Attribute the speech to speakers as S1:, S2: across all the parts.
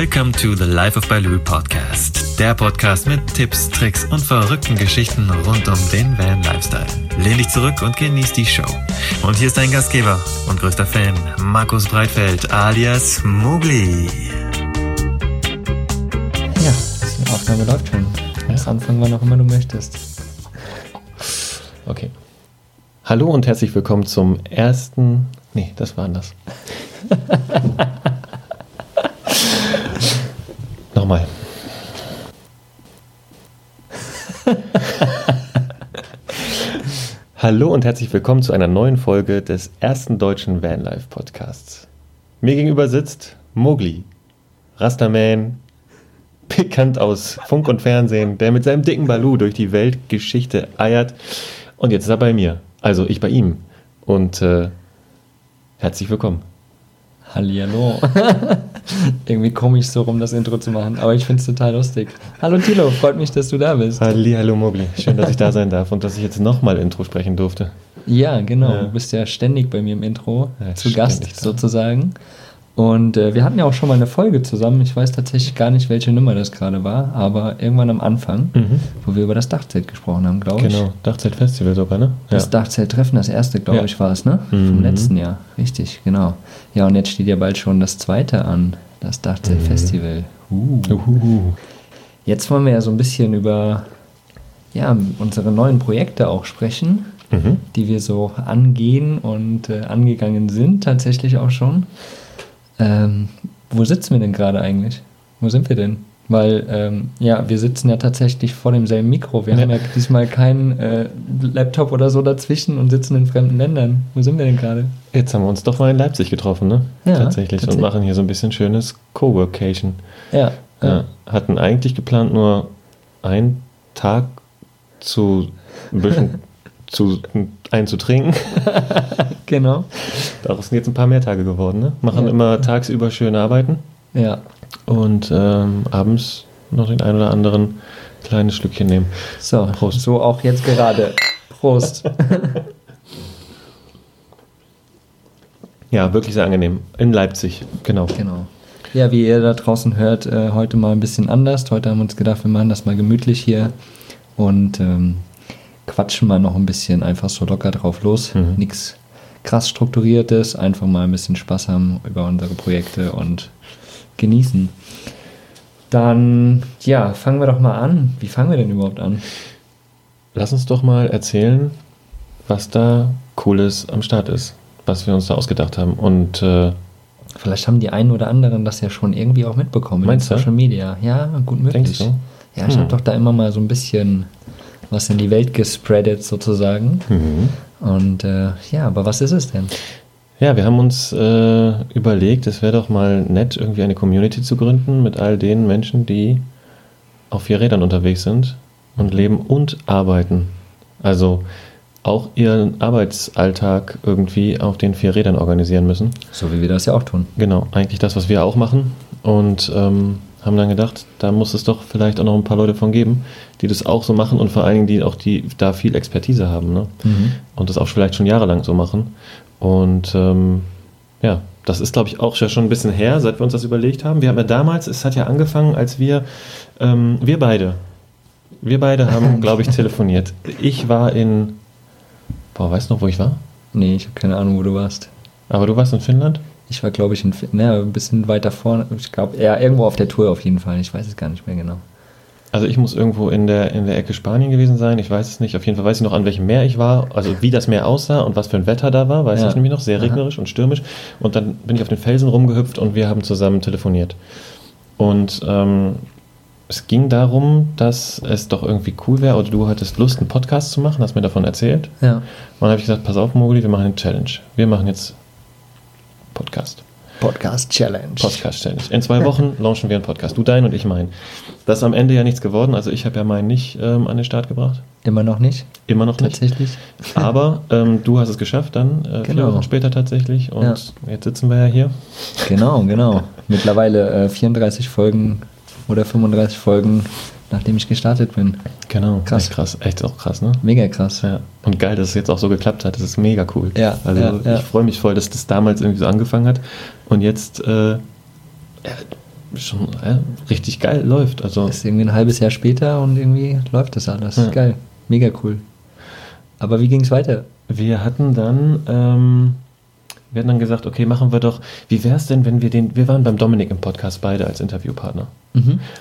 S1: Welcome to the Life of Baloo Podcast. Der Podcast mit Tipps, Tricks und verrückten Geschichten rund um den Van Lifestyle. Lehn dich zurück und genieß die Show. Und hier ist dein Gastgeber und größter Fan, Markus Breitfeld alias Mugli.
S2: Ja, die Aufnahme läuft schon. Kannst anfangen, wann auch immer du möchtest.
S3: Okay. Hallo und herzlich willkommen zum ersten. Nee, das war anders. Nochmal. Hallo und herzlich willkommen zu einer neuen Folge des ersten deutschen Vanlife Podcasts. Mir gegenüber sitzt Mowgli, Rasterman, bekannt aus Funk und Fernsehen, der mit seinem dicken Balu durch die Weltgeschichte eiert. Und jetzt ist er bei mir, also ich bei ihm. Und äh, herzlich willkommen.
S2: Hallihallo. Irgendwie komisch so rum das Intro zu machen, aber ich finde es total lustig. Hallo Tilo, freut mich, dass du da bist.
S3: Halli, hallo Mogli. Schön, dass ich da sein darf und dass ich jetzt nochmal Intro sprechen durfte.
S2: Ja, genau.
S3: Ja.
S2: Du bist ja ständig bei mir im Intro
S3: Ja,
S2: zu Gast
S3: da.
S2: sozusagen. Und äh, wir hatten ja auch schon mal eine Folge zusammen. Ich weiß tatsächlich gar nicht, welche Nummer das gerade war, aber irgendwann am Anfang,
S3: Mhm.
S2: wo wir über das Dachzelt gesprochen haben, glaube ich.
S3: Genau, Dachzeit-Festival sogar, ne?
S2: Das Dachzelttreffen, das erste, glaube
S3: Ja.
S2: ich, war es, ne? Vom
S3: Mhm.
S2: letzten Jahr. Richtig, genau. Ja, und jetzt steht ja bald schon das zweite an, das Dachzeltfestival. Uh.
S3: Uhuhu.
S2: Jetzt wollen wir ja so ein bisschen über ja, unsere neuen Projekte auch sprechen,
S3: Mhm.
S2: die wir so angehen und äh, angegangen sind, tatsächlich auch schon. Ähm, wo sitzen wir denn gerade eigentlich? Wo sind wir denn? Weil, ähm, ja, wir sitzen ja tatsächlich vor demselben Mikro. Wir
S3: Ja.
S2: haben ja diesmal keinen äh, Laptop oder so dazwischen und sitzen in fremden Ländern. Wo sind wir denn gerade?
S3: Jetzt haben wir uns doch mal in Leipzig getroffen, ne?
S2: Ja,
S3: tatsächlich. Und
S2: tatsächlich.
S3: machen hier so ein bisschen schönes Coworkation.
S2: Ja,
S3: Ja. Hatten eigentlich geplant, nur einen Tag zu ein bisschen zu einzutrinken.
S2: genau.
S3: Daraus sind jetzt ein paar mehr Tage geworden, ne? Machen
S2: Ja.
S3: immer tagsüber schön arbeiten
S2: Ja,
S3: und ähm, abends noch den ein oder anderen kleines Schlückchen nehmen.
S2: so,
S3: Prost.
S2: so auch jetzt gerade. Prost.
S3: Ja, wirklich sehr angenehm. In Leipzig, genau.
S2: Genau. Ja, wie ihr da draußen hört, äh, heute mal ein bisschen anders. Heute haben wir uns gedacht, wir machen das mal gemütlich hier und ähm, quatschen mal noch ein bisschen einfach so locker drauf los.
S3: Mhm.
S2: Nichts krass strukturiertes, einfach mal ein bisschen Spaß haben über unsere Projekte und genießen. Dann, ja, fangen wir doch mal an. Wie fangen wir denn überhaupt an?
S3: Lass uns doch mal erzählen, was da Cooles am Start ist, was wir uns da ausgedacht haben. Und äh,
S2: Vielleicht haben die einen oder anderen das ja schon irgendwie auch mitbekommen
S3: Meinst
S2: in Social Media. Ja, gut möglich.
S3: Denkst du?
S2: Ja, ich
S3: Hm.
S2: habe doch da immer mal so ein bisschen was in die Welt gespreadet sozusagen.
S3: mhm.
S2: Und äh, ja, aber was ist es denn?
S3: ja, wir haben uns äh, überlegt, es wäre doch mal nett, irgendwie eine Community zu gründen mit all den Menschen, die auf vier Rädern unterwegs sind und leben und arbeiten. Also auch ihren Arbeitsalltag irgendwie auf den vier Rädern organisieren müssen.
S2: So wie wir das ja auch tun.
S3: Genau, eigentlich das, was wir auch machen. Und ähm, haben dann gedacht, da muss es doch vielleicht auch noch ein paar Leute von geben, die das auch so machen und vor allen Dingen, die auch die da viel Expertise haben. Ne? Und das auch vielleicht schon jahrelang so machen. Und ähm, ja, das ist, glaube ich, auch schon ein bisschen her, seit wir uns das überlegt haben. Wir haben ja damals, es hat ja angefangen, als wir, ähm, wir beide, wir beide haben, glaube ich, telefoniert. Ich war in, boah, weißt du noch, wo ich war?
S2: Nee, ich habe keine Ahnung, wo du warst.
S3: Aber du warst in Finnland?
S2: Ich war, glaube ich, in, Fi- ne, ein bisschen weiter vorne. Ich glaube, ja, irgendwo auf der Tour auf jeden Fall. Ich weiß es gar nicht mehr genau.
S3: Also ich muss irgendwo in der, in der Ecke Spanien gewesen sein, ich weiß es nicht. Auf jeden Fall weiß ich noch, an welchem Meer ich war, also wie das Meer aussah und was für ein Wetter da war, weiß
S2: Ja.
S3: ich nämlich noch, sehr
S2: Aha.
S3: regnerisch und stürmisch. Und dann bin ich auf den Felsen rumgehüpft und wir haben zusammen telefoniert. Und ähm, es ging darum, dass es doch irgendwie cool wäre, oder du hattest Lust, einen Podcast zu machen, hast mir davon erzählt.
S2: Ja.
S3: Und dann habe ich gesagt, pass auf, Moguli, wir machen eine Challenge. Wir machen jetzt Podcast.
S2: Podcast Challenge.
S3: Podcast Challenge. In zwei Wochen launchen wir einen Podcast. Du deinen und ich meinen. Das ist am Ende ja nichts geworden. Also ich habe ja meinen nicht ähm, an den Start gebracht.
S2: Immer noch nicht,
S3: Immer noch nicht.
S2: tatsächlich.
S3: Aber ähm, du hast es geschafft dann, äh, vier
S2: Genau.
S3: Wochen später tatsächlich. Und
S2: Ja.
S3: jetzt sitzen wir ja hier.
S2: Genau, genau. Mittlerweile äh, 34 Folgen oder 35 Folgen, nachdem ich gestartet bin.
S3: Genau.
S2: Krass.
S3: Echt krass. Echt auch krass, ne?
S2: Mega krass.
S3: Ja. Und geil, dass es jetzt auch so geklappt hat. Das ist mega cool.
S2: Ja,
S3: Also
S2: ja, ja.
S3: ich freue mich voll, dass das damals irgendwie so angefangen hat. Und jetzt äh, ja, schon äh, richtig geil läuft. Also
S2: ist irgendwie ein halbes Jahr später und irgendwie läuft das alles.
S3: Ja.
S2: Geil. Mega cool. Aber wie ging es weiter?
S3: wir hatten dann, ähm, wir hatten dann gesagt, okay, machen wir doch, wie wäre es denn, wenn wir den, wir waren beim Dominik im Podcast beide als Interviewpartner.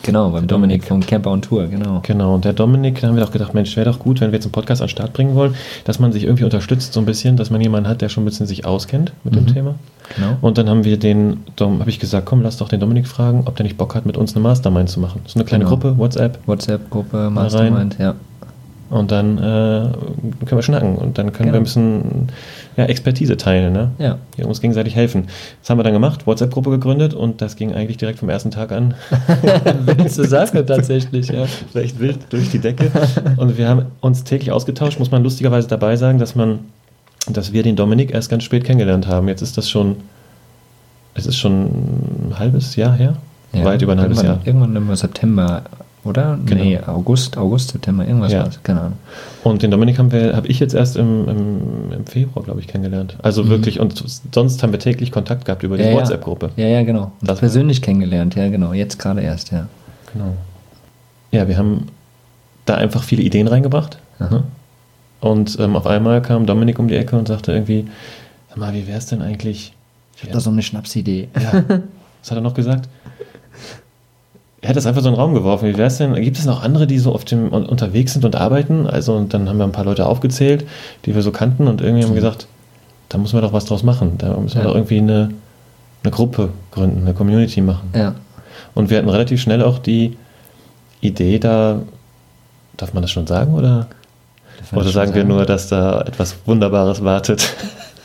S2: Genau, beim Dominik vom Camper on Tour, genau.
S3: Genau, und der Dominik, da haben wir doch gedacht, Mensch, wäre doch gut, wenn wir jetzt einen Podcast an den Start bringen wollen, dass man sich irgendwie unterstützt so ein bisschen, dass man jemanden hat, der schon ein bisschen sich auskennt mit dem Thema.
S2: Genau.
S3: Und dann haben wir den, habe ich gesagt, komm, lass doch den Dominik fragen, ob der nicht Bock hat, mit uns eine Mastermind zu machen. So eine kleine
S2: Genau.
S3: Gruppe, WhatsApp.
S2: WhatsApp-Gruppe, Mastermind, ja.
S3: Und dann äh, können wir schnacken und dann können
S2: Genau.
S3: wir ein bisschen ja, Expertise teilen, ne?
S2: Ja.
S3: Wir uns gegenseitig helfen. Das haben wir dann gemacht, WhatsApp-Gruppe gegründet und das ging eigentlich direkt vom ersten Tag an
S2: Willste Sache tatsächlich, ja.
S3: recht wild durch die Decke. Und wir haben uns täglich ausgetauscht, muss man lustigerweise dabei sagen, dass man, dass wir den Dominik erst ganz spät kennengelernt haben. Jetzt ist das schon, es ist schon ein halbes Jahr her.
S2: ja.
S3: Weit über ein halbes Jahr.
S2: Irgendwann im September, oder?
S3: Genau.
S2: Nee, August, August, September, irgendwas
S3: Ja.
S2: war es, keine Ahnung.
S3: Und den Dominik haben wir, habe ich jetzt erst im, im, im Februar, glaube ich, kennengelernt. Also
S2: Mhm.
S3: wirklich, und sonst haben wir täglich Kontakt gehabt über die
S2: Ja, ja.
S3: WhatsApp-Gruppe.
S2: Ja, ja, genau.
S3: Das
S2: persönlich kennengelernt, ja, genau. Jetzt gerade erst, ja.
S3: Genau. Ja, wir haben da einfach viele Ideen reingebracht.
S2: Aha.
S3: Ne? Und ähm, auf einmal kam Dominik um die Ecke und sagte irgendwie, sag mal, wie wäre es denn eigentlich?
S2: Ich habe da so eine Schnapsidee.
S3: Ja. Was hat er noch gesagt? Er hat das einfach so in den Raum geworfen. Wie wäre es denn? Gibt es noch andere, die so auf dem un- unterwegs sind und arbeiten? Also, und dann haben wir ein paar Leute aufgezählt, die wir so kannten, und irgendwie haben wir gesagt, da müssen wir doch was draus machen. Da müssen wir
S2: Ja.
S3: doch irgendwie eine, eine Gruppe gründen, eine Community machen.
S2: Ja.
S3: Und wir hatten relativ schnell auch die Idee, da darf man das schon sagen oder, oder sagen wir nur, dass da etwas Wunderbares wartet?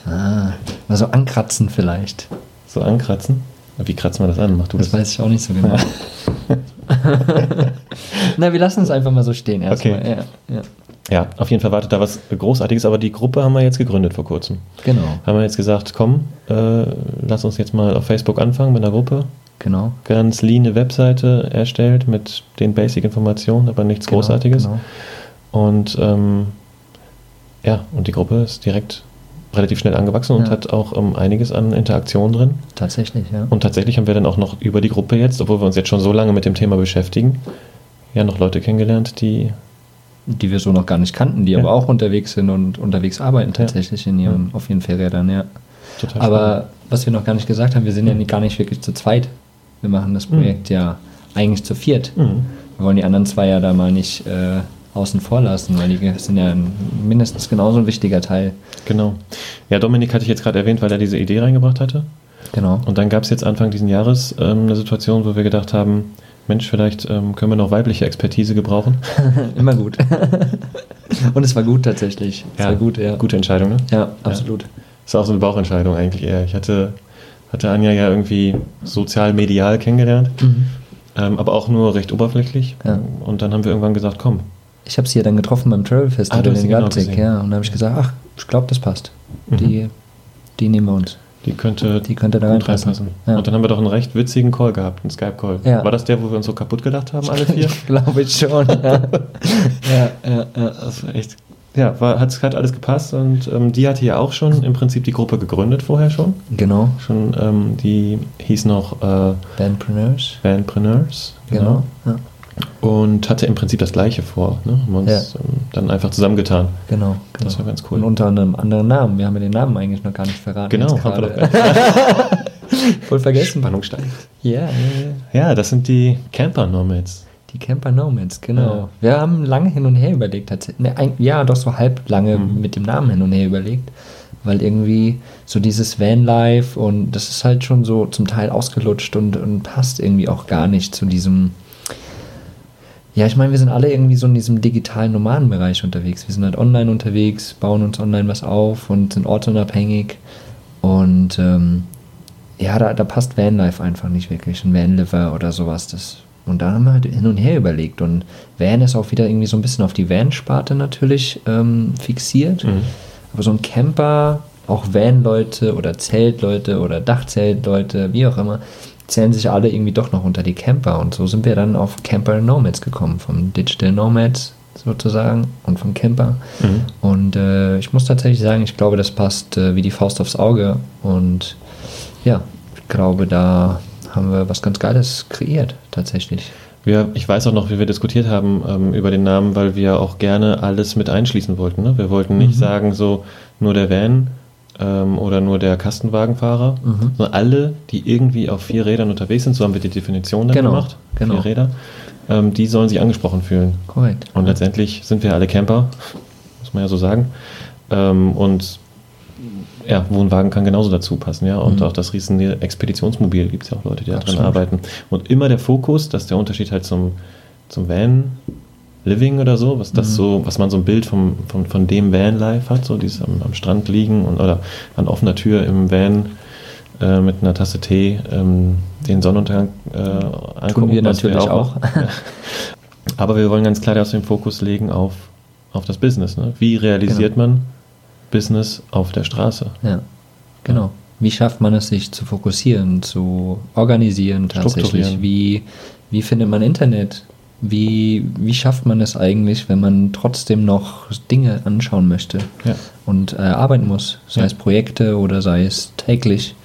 S2: Ah, mal so ankratzen vielleicht.
S3: So ankratzen? Wie kratzen wir das an? Mach du
S2: Das
S3: das.
S2: weiß ich auch nicht so genau. Na, wir lassen es einfach mal so stehen erstmal.
S3: Okay.
S2: Ja, ja.
S3: Ja, auf jeden Fall wartet da was Großartiges, aber die Gruppe haben wir jetzt gegründet vor kurzem.
S2: Genau,
S3: Haben wir jetzt gesagt, komm, äh, lass uns jetzt mal auf Facebook anfangen mit einer Gruppe.
S2: genau.
S3: Ganz lean eine Webseite erstellt mit den Basic-Informationen, aber nichts
S2: genau,
S3: Großartiges.
S2: Genau.
S3: Und ähm, ja, und die Gruppe ist direkt relativ schnell angewachsen und
S2: Ja.
S3: hat auch ähm, einiges an Interaktion drin.
S2: Tatsächlich, ja.
S3: Und tatsächlich haben wir dann auch noch über die Gruppe jetzt, obwohl wir uns jetzt schon so lange mit dem Thema beschäftigen, ja noch Leute kennengelernt, die
S2: Die wir so noch gar nicht kannten, die
S3: Ja.
S2: aber auch unterwegs sind und unterwegs arbeiten tatsächlich in ihren, auf ihren Fahrrädern, ja.
S3: total
S2: Aber was wir noch gar nicht gesagt haben, wir sind ja nie- gar nicht wirklich zu zweit. Wir machen das Projekt ja eigentlich zu viert.
S3: Mhm.
S2: Wir wollen die anderen zwei ja da mal nicht äh, außen vor lassen, weil die sind ja mindestens genauso ein wichtiger Teil.
S3: Genau. Ja, Dominik hatte ich jetzt gerade erwähnt, weil er diese Idee reingebracht hatte.
S2: Genau.
S3: Und dann gab es jetzt Anfang diesen Jahres ähm, eine Situation, wo wir gedacht haben, Mensch, vielleicht ähm, können wir noch weibliche Expertise gebrauchen.
S2: Immer gut. und es war gut tatsächlich. Es war gut, ja.
S3: Gute Entscheidung, ne?
S2: Ja, absolut.
S3: Ist auch so eine Bauchentscheidung eigentlich eher. Ich hatte, hatte Anja ja irgendwie sozial-medial kennengelernt, ähm, aber auch nur recht oberflächlich.
S2: Ja.
S3: Und dann haben wir irgendwann gesagt, komm,
S2: Ich habe sie ja dann getroffen beim Travel
S3: Ah,
S2: Festival
S3: hast
S2: in
S3: genau
S2: Leipzig,
S3: gesehen.
S2: ja. Und da habe ich gesagt, ach, ich glaube, das passt.
S3: Mhm.
S2: Die, die nehmen wir uns.
S3: die könnte,
S2: Die könnte da
S3: gut
S2: reinpassen.
S3: reinpassen.
S2: Ja.
S3: Und dann haben wir doch einen recht witzigen Call gehabt, einen Skype-Call.
S2: Ja.
S3: War das der, wo wir uns so kaputt gelacht haben, alle vier?
S2: glaube ich schon. Ja, ja, ja. ja.
S3: Das war echt. Ja, war, hat, hat alles gepasst und ähm, die hatte ja auch schon im Prinzip die Gruppe gegründet vorher schon.
S2: Genau.
S3: Schon, ähm, die hieß noch äh,
S2: Bandpreneurs.
S3: Vanpreneurs.
S2: Genau. Ja.
S3: Und hatte im Prinzip das gleiche vor. Ne? Haben wir uns
S2: Ja.
S3: ähm, dann einfach zusammengetan.
S2: Genau, genau.
S3: Das war ganz cool.
S2: Und unter einem anderen Namen. Wir haben ja den Namen eigentlich noch gar nicht verraten.
S3: Genau, haben wir doch gar
S2: Voll vergessen.
S3: Spannung steigt.
S2: Ja, ja, ja.
S3: Ja, das sind die Camper Nomads.
S2: Die Camper Nomads, genau.
S3: Ja.
S2: Wir haben lange hin und her überlegt. tatsächlich. Ne, ein- ja, doch so halb lange
S3: Mhm.
S2: mit dem Namen hin und her überlegt. Weil irgendwie so dieses Vanlife und das ist halt schon so zum Teil ausgelutscht und, und passt irgendwie auch gar nicht zu diesem. Ja, ich meine, wir sind alle irgendwie so in diesem digitalen Nomadenbereich unterwegs. Wir sind halt online unterwegs, bauen uns online was auf und sind ortsunabhängig. Und ähm, ja, da, da passt Vanlife einfach nicht wirklich. Ein Vanliver oder sowas. Das, und da haben wir halt hin und her überlegt. Und Van ist auch wieder irgendwie so ein bisschen auf die Van-Sparte natürlich ähm, fixiert.
S3: Mhm.
S2: Aber so ein Camper, auch Van-Leute oder Zeltleute oder Dachzeltleute, wie auch immer, zählen sich alle irgendwie doch noch unter die Camper. Und so sind wir dann auf Camper Nomads gekommen, vom Digital Nomads sozusagen und vom Camper.
S3: Mhm.
S2: Und äh, ich muss tatsächlich sagen, ich glaube, das passt äh, wie die Faust aufs Auge. Und ja, ich glaube, da haben wir was ganz Geiles kreiert, tatsächlich.
S3: Wir, ich weiß auch noch, wie wir diskutiert haben ähm, über den Namen, weil wir auch gerne alles mit einschließen wollten. Ne? Wir wollten nicht
S2: Mhm.
S3: sagen, so nur der Van ähm, oder nur der Kastenwagenfahrer,
S2: Mhm.
S3: sondern alle, die irgendwie auf vier Rädern unterwegs sind, so haben wir die Definition dann
S2: Genau,
S3: gemacht,
S2: genau.
S3: vier Räder, ähm, die sollen sich angesprochen fühlen.
S2: Korrekt.
S3: Und letztendlich sind wir alle Camper, muss man ja so sagen. Ähm, und ja, Wohnwagen kann genauso dazu passen, ja. Und
S2: Mhm.
S3: auch das riesen Expeditionsmobil gibt es ja auch Leute, die da drin arbeiten. Und immer der Fokus, dass der Unterschied halt zum, zum Van Living oder so, was das
S2: Mhm.
S3: so, was man so ein Bild vom, von, von dem Van-Life hat, so dieses am, am Strand liegen und oder an offener Tür im Van äh, mit einer Tasse Tee ähm, den Sonnenuntergang äh, angucken.
S2: Tun wir natürlich auch.
S3: machen. Ja. Aber wir wollen ganz klar aus den Fokus legen auf, auf das Business. Ne? Wie realisiert
S2: Genau.
S3: man Business auf der Straße?
S2: Ja, genau. Wie schafft man es, sich zu fokussieren, zu organisieren tatsächlich?
S3: Strukturieren.
S2: Wie, wie findet man Internet? Wie, wie schafft man es eigentlich, wenn man trotzdem noch Dinge anschauen möchte
S3: Ja.
S2: und äh, arbeiten muss? Sei
S3: Ja.
S2: es Projekte oder sei es täglich.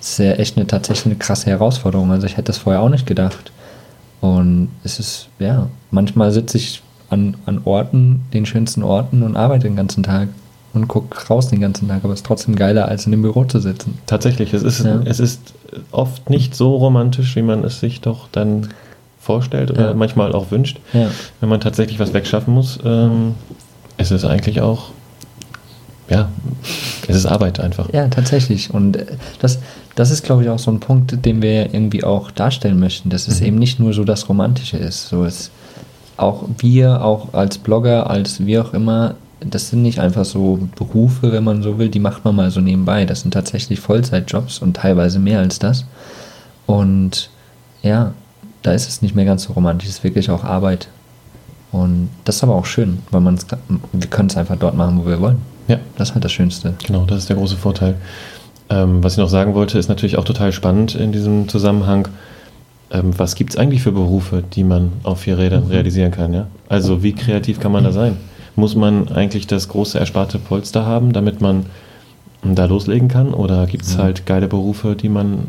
S2: Das ist ja echt eine tatsächlich eine krasse Herausforderung. Also ich hätte das vorher auch nicht gedacht. Und es ist, ja, manchmal sitze ich an, an Orten, den schönsten Orten und arbeite den ganzen Tag und gucke raus den ganzen Tag, aber es ist trotzdem geiler, als in dem Büro zu sitzen.
S3: Tatsächlich, es ist,
S2: Ja.
S3: es ist oft nicht so romantisch, wie man es sich doch dann vorstellt oder
S2: Ja.
S3: manchmal auch wünscht.
S2: Ja,
S3: Wenn man tatsächlich was wegschaffen muss, ähm, ist es eigentlich auch, ja, es ist Arbeit einfach.
S2: ja tatsächlich. Und äh, das, das ist, glaube ich, auch so ein Punkt, den wir irgendwie auch darstellen möchten, dass es
S3: Mhm.
S2: eben nicht nur so das Romantische ist. So es, auch wir, auch als Blogger, als wie auch immer, das sind nicht einfach so Berufe, wenn man so will, die macht man mal so nebenbei. Das sind tatsächlich Vollzeitjobs und teilweise mehr als das. Und ja, da ist es nicht mehr ganz so romantisch, es ist wirklich auch Arbeit. Und das ist aber auch schön, weil man wir können es einfach dort machen, wo wir wollen.
S3: Ja,
S2: Das ist halt das Schönste.
S3: genau, das ist der große Vorteil. Ähm, was ich noch sagen wollte, ist natürlich auch total spannend in diesem Zusammenhang. Ähm, was gibt es eigentlich für Berufe, die man auf vier Rädern
S2: Mhm.
S3: realisieren kann? Ja? Also wie kreativ kann man da sein? Muss man eigentlich das große ersparte Polster haben, damit man da loslegen kann? Oder gibt es
S2: Mhm.
S3: halt geile Berufe, die man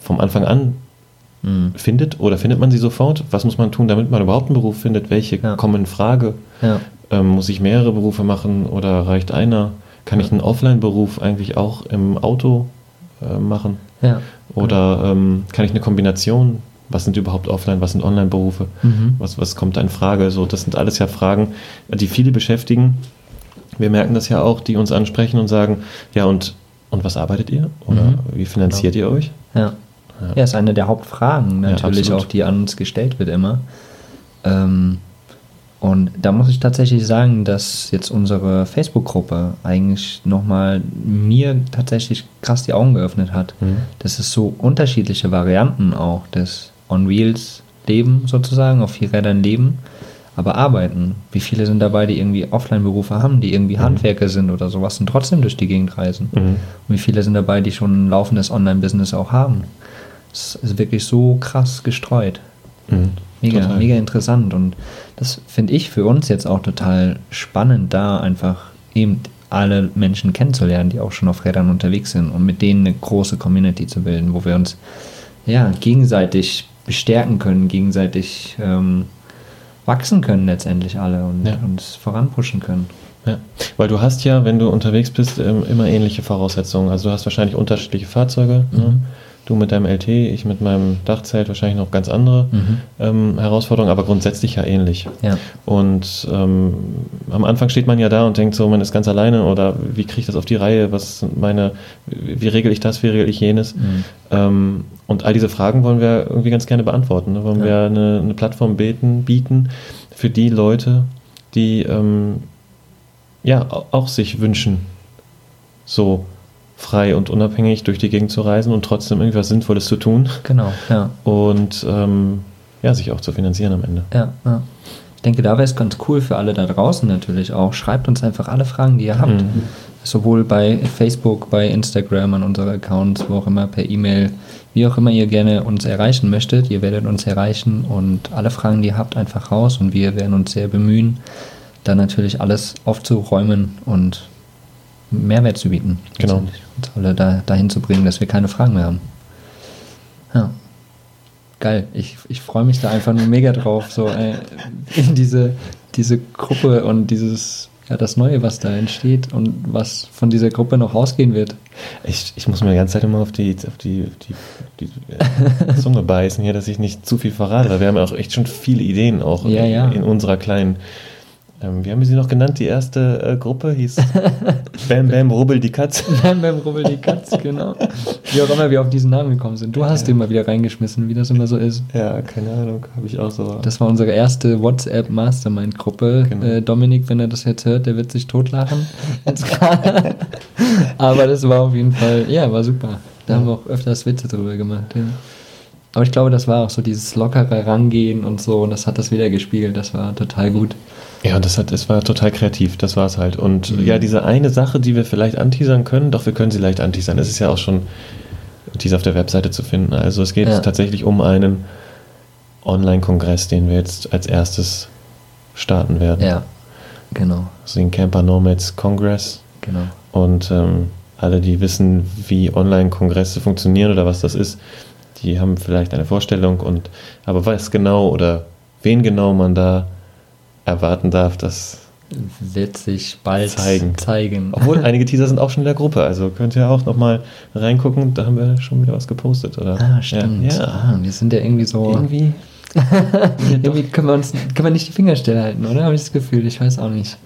S3: vom Anfang an
S2: Mhm.
S3: findet? Oder findet man sie sofort? Was muss man tun, damit man überhaupt einen Beruf findet? Welche
S2: Ja.
S3: kommen in Frage?
S2: Ja.
S3: Ähm, muss ich mehrere Berufe machen oder reicht einer? Kann ich einen Offline-Beruf eigentlich auch im Auto äh, machen?
S2: Ja.
S3: Oder ähm, kann ich eine Kombination? Was sind überhaupt Offline, was sind Online-Berufe?
S2: Mhm.
S3: Was, was kommt da in Frage? So, das sind alles ja Fragen, die viele beschäftigen. Wir merken das ja auch, die uns ansprechen und sagen, ja, und, und was arbeitet ihr? Oder
S2: Mhm.
S3: wie finanziert ihr euch?
S2: Ja. Ja, ist eine der Hauptfragen
S3: Ja,
S2: natürlich
S3: absolut.
S2: auch, die an uns gestellt wird immer. Ähm, und da muss ich tatsächlich sagen, dass jetzt unsere Facebook-Gruppe eigentlich nochmal mir tatsächlich krass die Augen geöffnet hat.
S3: Mhm.
S2: Dass es so unterschiedliche Varianten auch des On Wheels Leben sozusagen, auf vier Rädern leben, aber arbeiten. Wie viele sind dabei, die irgendwie Offline-Berufe haben, die irgendwie Handwerker sind oder sowas und trotzdem durch die Gegend reisen?
S3: Mhm.
S2: Und wie viele sind dabei, die schon ein laufendes Online-Business auch haben? Es ist wirklich so krass gestreut.
S3: Mhm.
S2: Mega,
S3: Total.
S2: mega interessant. Und das finde ich für uns jetzt auch total spannend, da einfach eben alle Menschen kennenzulernen, die auch schon auf Rädern unterwegs sind und mit denen eine große Community zu bilden, wo wir uns ja gegenseitig bestärken können, gegenseitig ähm, wachsen können letztendlich alle und
S3: Ja.
S2: uns voranpushen können.
S3: Ja, weil du hast ja, wenn du unterwegs bist, ähm, immer ähnliche Voraussetzungen. Also du hast wahrscheinlich unterschiedliche Fahrzeuge. Ne? Du mit deinem LT, ich mit meinem Dachzelt wahrscheinlich noch ganz andere
S2: Mhm.
S3: ähm, Herausforderungen, aber grundsätzlich ja ähnlich.
S2: Ja.
S3: Und ähm, am Anfang steht man ja da und denkt so, man ist ganz alleine oder wie kriege ich das auf die Reihe? Was sind meine, wie regel ich das, wie regel ich jenes?
S2: Mhm.
S3: Ähm, und all diese Fragen wollen wir irgendwie ganz gerne beantworten. Ne? Wollen
S2: Ja.
S3: wir eine, eine Plattform beten, bieten für die Leute, die ähm, ja au- auch sich wünschen, so frei und unabhängig durch die Gegend zu reisen und trotzdem irgendwas Sinnvolles zu tun
S2: Genau, ja.
S3: und ähm, ja, sich auch zu finanzieren am Ende.
S2: Ja, ja. Ich denke, da wäre es ganz cool für alle da draußen natürlich auch. Schreibt uns einfach alle Fragen, die ihr habt.
S3: Mhm.
S2: Sowohl bei Facebook, bei Instagram, an unsere Accounts, wo auch immer, per E-Mail, wie auch immer ihr gerne uns erreichen möchtet. Ihr werdet uns erreichen und alle Fragen, die ihr habt, einfach raus. Und wir werden uns sehr bemühen, da natürlich alles aufzuräumen und Mehrwert zu bieten.
S3: Genau.
S2: Uns alle da, dahin zu bringen, dass wir keine Fragen mehr haben. Ja. Geil. Ich, ich freue mich da einfach nur mega drauf, so äh, in diese, diese Gruppe und dieses, ja, das Neue, was da entsteht und was von dieser Gruppe noch rausgehen wird.
S3: Ich, ich muss mir die ganze Zeit immer auf die, auf die, die, die äh, Zunge beißen hier, dass ich nicht zu viel verrate, weil wir haben ja auch echt schon viele Ideen auch
S2: Ja,
S3: in,
S2: ja.
S3: in unserer kleinen, ähm, wie haben wir sie noch genannt? Die erste äh, Gruppe hieß Bam Bam Rubbel die Katz.
S2: Nein, beim Rubbel die Katz, genau. Wie auch immer wir auf diesen Namen gekommen sind. Du hast den mal wieder reingeschmissen, wie das immer so ist.
S3: Ja, keine Ahnung, habe ich auch so.
S2: Das war unsere erste WhatsApp-Mastermind-Gruppe.
S3: Genau.
S2: Äh, Dominik, wenn er das jetzt hört, der wird sich totlachen. Aber das war auf jeden Fall, ja, war super. Da haben wir auch öfters Witze drüber gemacht. Ja. Aber ich glaube, das war auch so dieses lockere Rangehen und so. Und das hat das wieder gespiegelt. Das war total gut.
S3: Ja, das hat, es war total kreativ, das war es halt. Und
S2: Mhm.
S3: ja, diese eine Sache, die wir vielleicht anteasern können, doch wir können sie leicht anteasern. Es ist ja auch schon diese auf der Webseite zu finden. Also es geht
S2: Ja.
S3: tatsächlich um einen Online-Kongress, den wir jetzt als erstes starten werden.
S2: Ja, genau.
S3: Also den Camper Nomads Congress.
S2: Genau.
S3: Und ähm, alle, die wissen, wie Online-Kongresse funktionieren oder was das ist, die haben vielleicht eine Vorstellung und aber was genau oder wen genau man da erwarten darf, das
S2: Wird sich bald
S3: Zeigen.
S2: zeigen.
S3: Obwohl, einige Teaser sind auch schon in der Gruppe, also könnt ihr auch nochmal reingucken, da haben wir schon wieder was gepostet, oder?
S2: Ah, stimmt.
S3: Ja, ja.
S2: Ah, wir sind ja irgendwie so.
S3: irgendwie.
S2: Irgendwie können wir uns können wir nicht die Finger stillhalten, oder? Habe ich das Gefühl, ich weiß auch nicht.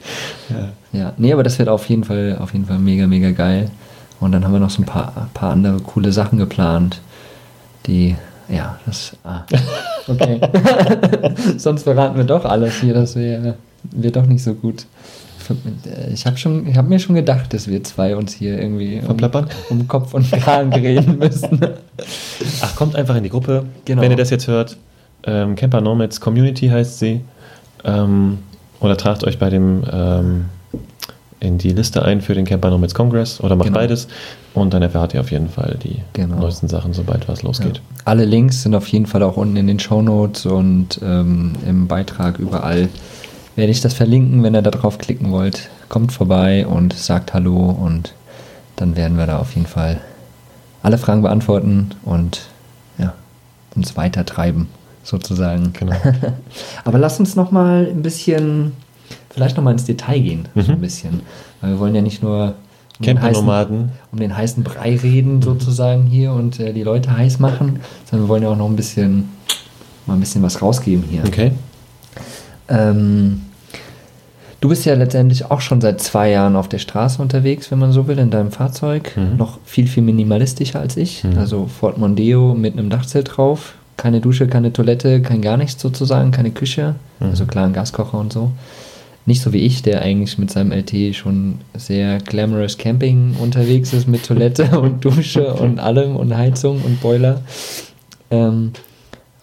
S3: Ja.
S2: Ja, nee, aber das wird auf jeden Fall, auf jeden Fall mega, mega geil. Und dann haben wir noch so ein paar, paar andere coole Sachen geplant, die, ja, das, ah, okay. Sonst verraten wir doch alles hier, das wäre wird doch nicht so gut. Ich habe schon, ich habe mir schon gedacht, dass wir zwei uns hier irgendwie um, um Kopf und Kragen reden müssen.
S3: Ach, kommt einfach in die Gruppe,
S2: Genau.
S3: wenn ihr das jetzt hört. Ähm, Camper Nomads Community heißt sie. Ähm, oder tragt euch bei dem ähm, in die Liste ein für den Camper Nomads Congress oder macht
S2: Genau.
S3: beides und dann erfahrt ihr auf jeden Fall die
S2: Genau.
S3: neuesten Sachen, sobald was losgeht.
S2: Ja. Alle Links sind auf jeden Fall auch unten in den Show Notes und ähm, im Beitrag überall. Werde ich das verlinken, wenn ihr da drauf klicken wollt. Kommt vorbei und sagt Hallo und dann werden wir da auf jeden Fall alle Fragen beantworten und ja, uns weitertreiben, sozusagen.
S3: Genau.
S2: Aber lass uns noch mal ein bisschen, vielleicht noch mal ins Detail gehen, so ein
S3: Mhm.
S2: bisschen. Weil wir wollen ja nicht nur um den heißen- um den heißen Brei reden sozusagen hier und äh, die Leute heiß machen, sondern wir wollen ja auch noch ein bisschen mal ein bisschen was rausgeben hier.
S3: Okay.
S2: Ähm, du bist ja letztendlich auch schon seit zwei Jahren auf der Straße unterwegs, wenn man so will, in deinem Fahrzeug.
S3: Mhm.
S2: Noch viel, viel minimalistischer als ich.
S3: Mhm.
S2: Also Ford Mondeo mit einem Dachzelt drauf. Keine Dusche, keine Toilette, kein gar nichts sozusagen, keine Küche.
S3: Mhm.
S2: Also klar, ein Gaskocher und so. Nicht so wie ich, der eigentlich mit seinem LT schon sehr glamorous Camping unterwegs ist mit Toilette und Dusche und allem und Heizung und Boiler. Ähm,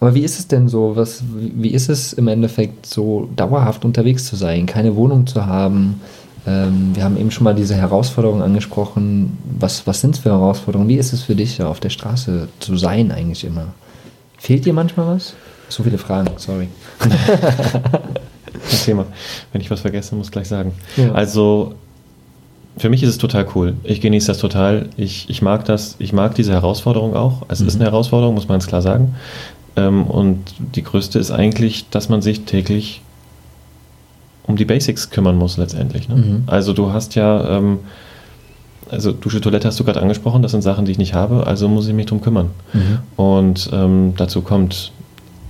S2: aber wie ist es denn so? Was, wie ist es im Endeffekt so dauerhaft unterwegs zu sein, keine Wohnung zu haben? Ähm, wir haben eben schon mal diese Herausforderungen angesprochen. Was, was sind es für Herausforderungen? Wie ist es für dich, auf der Straße zu sein eigentlich immer? Fehlt dir manchmal was? So viele Fragen, sorry.
S3: Kein Thema. Wenn ich was vergesse, muss ich gleich sagen.
S2: Ja.
S3: Also, für mich ist es total cool. Ich genieße das total. Ich, ich mag das. Ich mag diese Herausforderung auch. Es ist
S2: Mhm.
S3: eine Herausforderung, muss man ganz klar sagen. Ähm, und die größte ist eigentlich, dass man sich täglich um die Basics kümmern muss letztendlich. Ne?
S2: Mhm.
S3: Also du hast ja, ähm, also Dusche, Toilette hast du gerade angesprochen, das sind Sachen, die ich nicht habe, also muss ich mich drum kümmern.
S2: Mhm.
S3: Und ähm, dazu kommt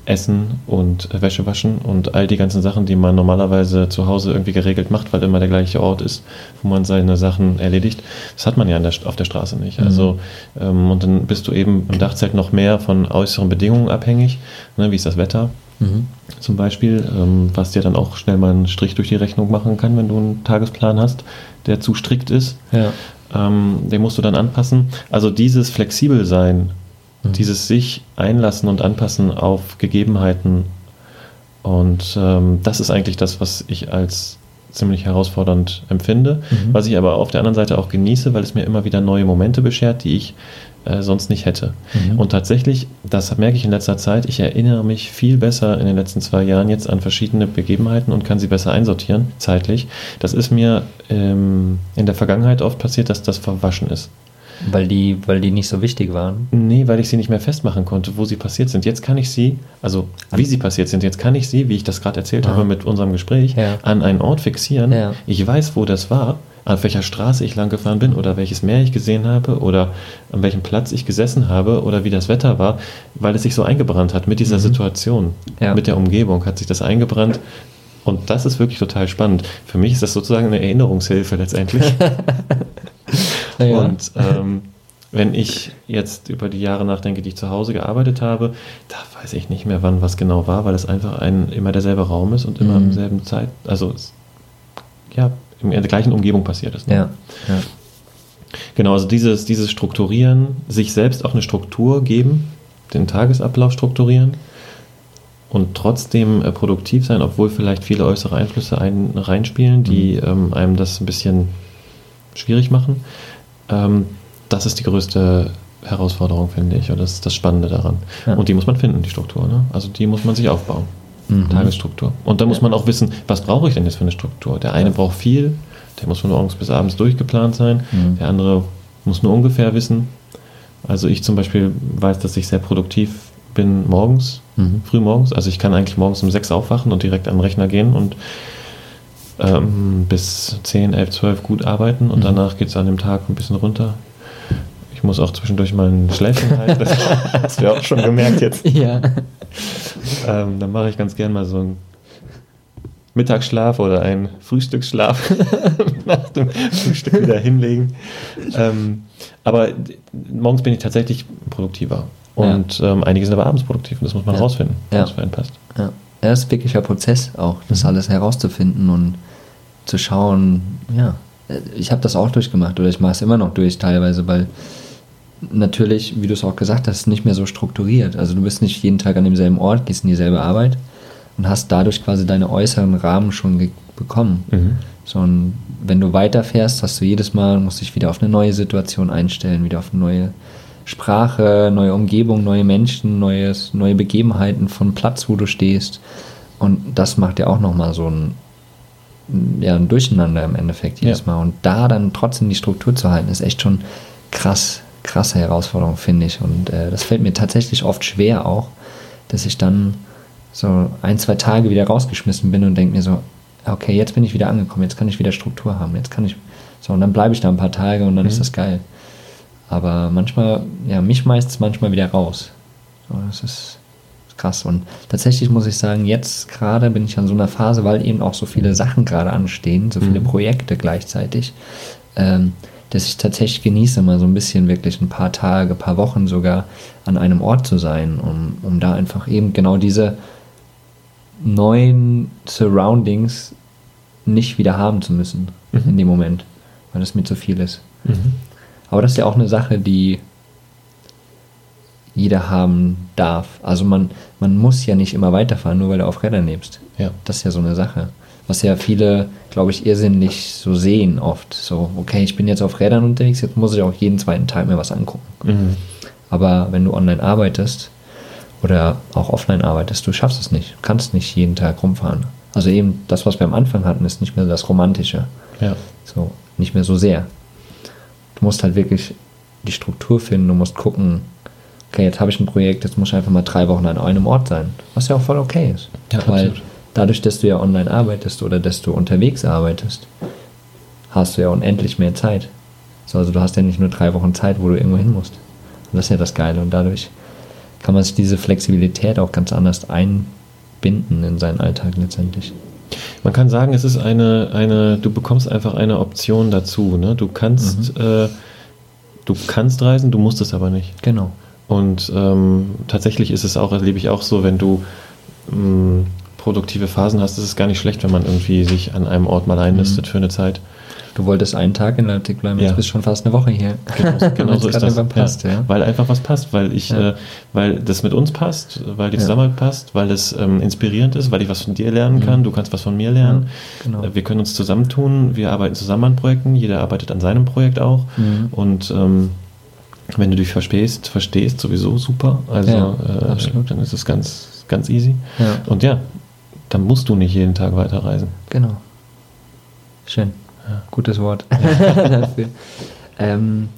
S3: Essen und Wäsche waschen und all die ganzen Sachen, die man normalerweise zu Hause irgendwie geregelt macht, weil immer der gleiche Ort ist, wo man seine Sachen erledigt. Das hat man ja der, auf der Straße nicht.
S2: Mhm.
S3: Also ähm, und dann bist du eben im Dachzelt noch mehr von äußeren Bedingungen abhängig, ne, wie ist das Wetter
S2: Mhm.
S3: zum Beispiel, ähm, was dir dann auch schnell mal einen Strich durch die Rechnung machen kann, wenn du einen Tagesplan hast, der zu strikt ist.
S2: Ja.
S3: Ähm, den musst du dann anpassen. Also dieses flexibel sein,
S2: Mhm.
S3: dieses sich einlassen und anpassen auf Gegebenheiten. Und ähm, das ist eigentlich das, was ich als ziemlich herausfordernd empfinde,
S2: Mhm.
S3: was ich aber auf der anderen Seite auch genieße, weil es mir immer wieder neue Momente beschert, die ich äh, sonst nicht hätte.
S2: Mhm.
S3: Und tatsächlich, das merke ich in letzter Zeit, ich erinnere mich viel besser in den letzten zwei Jahren jetzt an verschiedene Begebenheiten und kann sie besser einsortieren, zeitlich. Das ist mir ähm, in der Vergangenheit oft passiert, dass das verwaschen ist.
S2: Weil die, weil die nicht so wichtig waren?
S3: Nee, weil ich sie nicht mehr festmachen konnte, wo sie passiert sind. Jetzt kann ich sie, also wie sie passiert sind, jetzt kann ich sie, wie ich das gerade erzählt
S2: Aha.
S3: habe mit unserem Gespräch,
S2: Ja.
S3: an einen Ort fixieren.
S2: Ja.
S3: Ich weiß, wo das war, auf welcher Straße ich lang gefahren bin oder welches Meer ich gesehen habe oder an welchem Platz ich gesessen habe oder wie das Wetter war, weil es sich so eingebrannt hat mit dieser Situation,
S2: Mhm. Ja.
S3: mit der Umgebung hat sich das eingebrannt. Und das ist wirklich total spannend. Für mich ist das sozusagen eine Erinnerungshilfe letztendlich.
S2: Ja.
S3: Und ähm, wenn ich jetzt über die Jahre nachdenke, die ich zu Hause gearbeitet habe, da weiß ich nicht mehr, wann was genau war, weil es einfach ein immer derselbe Raum ist und immer
S2: Mhm.
S3: im selben Zeit, also ja, in der gleichen Umgebung passiert ist. ne?
S2: ja, ja.
S3: Genau, also dieses, dieses Strukturieren, sich selbst auch eine Struktur geben, den Tagesablauf strukturieren und trotzdem äh, produktiv sein, obwohl vielleicht viele äußere Einflüsse ein, reinspielen, die ähm, einem das ein bisschen schwierig machen. Ähm, das ist die größte Herausforderung, finde ich, und das ist das Spannende daran.
S2: Ja.
S3: Und die muss man finden, die Struktur. Ne? Also die muss man sich aufbauen.
S2: Mhm.
S3: Tagesstruktur. Und dann muss man auch wissen, was brauche ich denn jetzt für eine Struktur? Der eine braucht viel, der muss von morgens bis abends durchgeplant sein,
S2: Mhm.
S3: der andere muss nur ungefähr wissen. Also ich zum Beispiel weiß, dass ich sehr produktiv bin morgens,
S2: Mhm.
S3: früh morgens. Also ich kann eigentlich morgens um sechs aufwachen und direkt an den Rechner gehen und ähm, bis 10, 11, 12 gut arbeiten und
S2: Mhm.
S3: danach geht es an dem Tag ein bisschen runter. Ich muss auch zwischendurch mal ein Schläfchen halten. Das hast du ja auch schon gemerkt jetzt.
S2: Ja.
S3: Ähm, dann mache ich ganz gern mal so einen Mittagsschlaf oder einen Frühstücksschlaf nach dem Frühstück wieder hinlegen. Ähm, aber morgens bin ich tatsächlich produktiver. Und ähm, einige sind aber abends produktiv und das muss man
S2: Ja.
S3: rausfinden,
S2: Ja.
S3: was für einen passt.
S2: Ja, ja das ist wirklich ein Prozess auch, das
S3: Mhm.
S2: alles herauszufinden und zu schauen, ja, ich habe das auch durchgemacht oder ich mache es immer noch durch teilweise, weil natürlich, wie du es auch gesagt hast, nicht mehr so strukturiert. Also du bist nicht jeden Tag an demselben Ort, gehst in dieselbe Arbeit und hast dadurch quasi deine äußeren Rahmen schon bekommen.
S3: Mhm.
S2: So, und wenn du weiterfährst, hast du jedes Mal, musst dich wieder auf eine neue Situation einstellen, wieder auf eine neue Sprache, neue Umgebung, neue Menschen, neues, neue Begebenheiten von Platz, wo du stehst. Und das macht ja auch nochmal so ein, ja, ein Durcheinander im Endeffekt jedes
S3: Ja.
S2: Mal. Und da dann trotzdem die Struktur zu halten, ist echt schon krass, krasse Herausforderung, finde ich. Und äh, das fällt mir tatsächlich oft schwer auch, dass ich dann so ein, zwei Tage wieder rausgeschmissen bin und denke mir so, okay, jetzt bin ich wieder angekommen, jetzt kann ich wieder Struktur haben, jetzt kann ich, so, und dann bleibe ich da ein paar Tage und dann ist
S3: Mhm.
S2: das geil. Aber manchmal, ja, mich meistens manchmal wieder raus. So, das ist krass. Und tatsächlich muss ich sagen, jetzt gerade bin ich an so einer Phase, weil eben auch so viele Sachen gerade anstehen, so viele
S3: Mhm.
S2: Projekte gleichzeitig, ähm, dass ich tatsächlich genieße, mal so ein bisschen wirklich ein paar Tage, ein paar Wochen sogar an einem Ort zu sein, um, um da einfach eben genau diese neuen Surroundings nicht wieder haben zu müssen
S3: Mhm.
S2: in dem Moment, weil das mir zu viel ist.
S3: Mhm.
S2: Aber das ist ja auch eine Sache, die jeder haben darf. Also man, man muss ja nicht immer weiterfahren, nur weil du auf Rädern lebst.
S3: Ja.
S2: Das ist ja so eine Sache. Was ja viele, glaube ich, irrsinnig so sehen oft. So, okay, ich bin jetzt auf Rädern unterwegs, jetzt muss ich auch jeden zweiten Tag mir was angucken.
S3: Mhm.
S2: Aber wenn du online arbeitest oder auch offline arbeitest, du schaffst es nicht. Du kannst nicht jeden Tag rumfahren. Also eben das, was wir am Anfang hatten, ist nicht mehr das Romantische.
S3: Ja.
S2: So, nicht mehr so sehr. Du musst halt wirklich die Struktur finden, du musst gucken, okay, jetzt habe ich ein Projekt, jetzt muss ich einfach mal drei Wochen an einem Ort sein. Was ja auch voll okay ist.
S3: Ja,
S2: Weil
S3: absolut.
S2: dadurch, dass du ja online arbeitest oder dass du unterwegs arbeitest, hast du ja unendlich mehr Zeit. So, also du hast ja nicht nur drei Wochen Zeit, wo du irgendwo hin musst. Und das ist ja das Geile. Und dadurch kann man sich diese Flexibilität auch ganz anders einbinden in seinen Alltag letztendlich.
S3: Man kann sagen, es ist eine, eine, du bekommst einfach eine Option dazu. Ne? Du kannst, äh, du kannst reisen, du musst es aber nicht.
S2: Genau.
S3: Und ähm, tatsächlich ist es auch, erlebe ich auch so, wenn du ähm, produktive Phasen hast, ist es gar nicht schlecht, wenn man irgendwie sich an einem Ort mal einlistet für eine Zeit.
S2: Du wolltest einen Tag in Leipzig bleiben,
S3: Ja.
S2: jetzt bist schon fast eine Woche hier.
S3: Genau, genau so ist das.
S2: passt, ja.
S3: Weil einfach was passt, weil ich,
S2: Ja.
S3: äh, weil das mit uns passt, weil die
S2: Ja.
S3: Zusammenarbeit passt, weil es ähm, inspirierend ist, weil ich was von dir lernen kann, du kannst was von mir lernen.
S2: Ja, genau.
S3: Äh, Wir können uns zusammentun, wir arbeiten zusammen an Projekten, jeder arbeitet an seinem Projekt auch.
S2: Mhm.
S3: Und ähm, wenn du dich verstehst, verstehst sowieso super. Also
S2: Ja,
S3: äh,
S2: absolut.
S3: dann ist es ganz, ganz easy.
S2: Ja.
S3: Und ja, dann musst du nicht jeden Tag weiterreisen.
S2: Genau. Schön. Gutes Wort dafür. Ähm,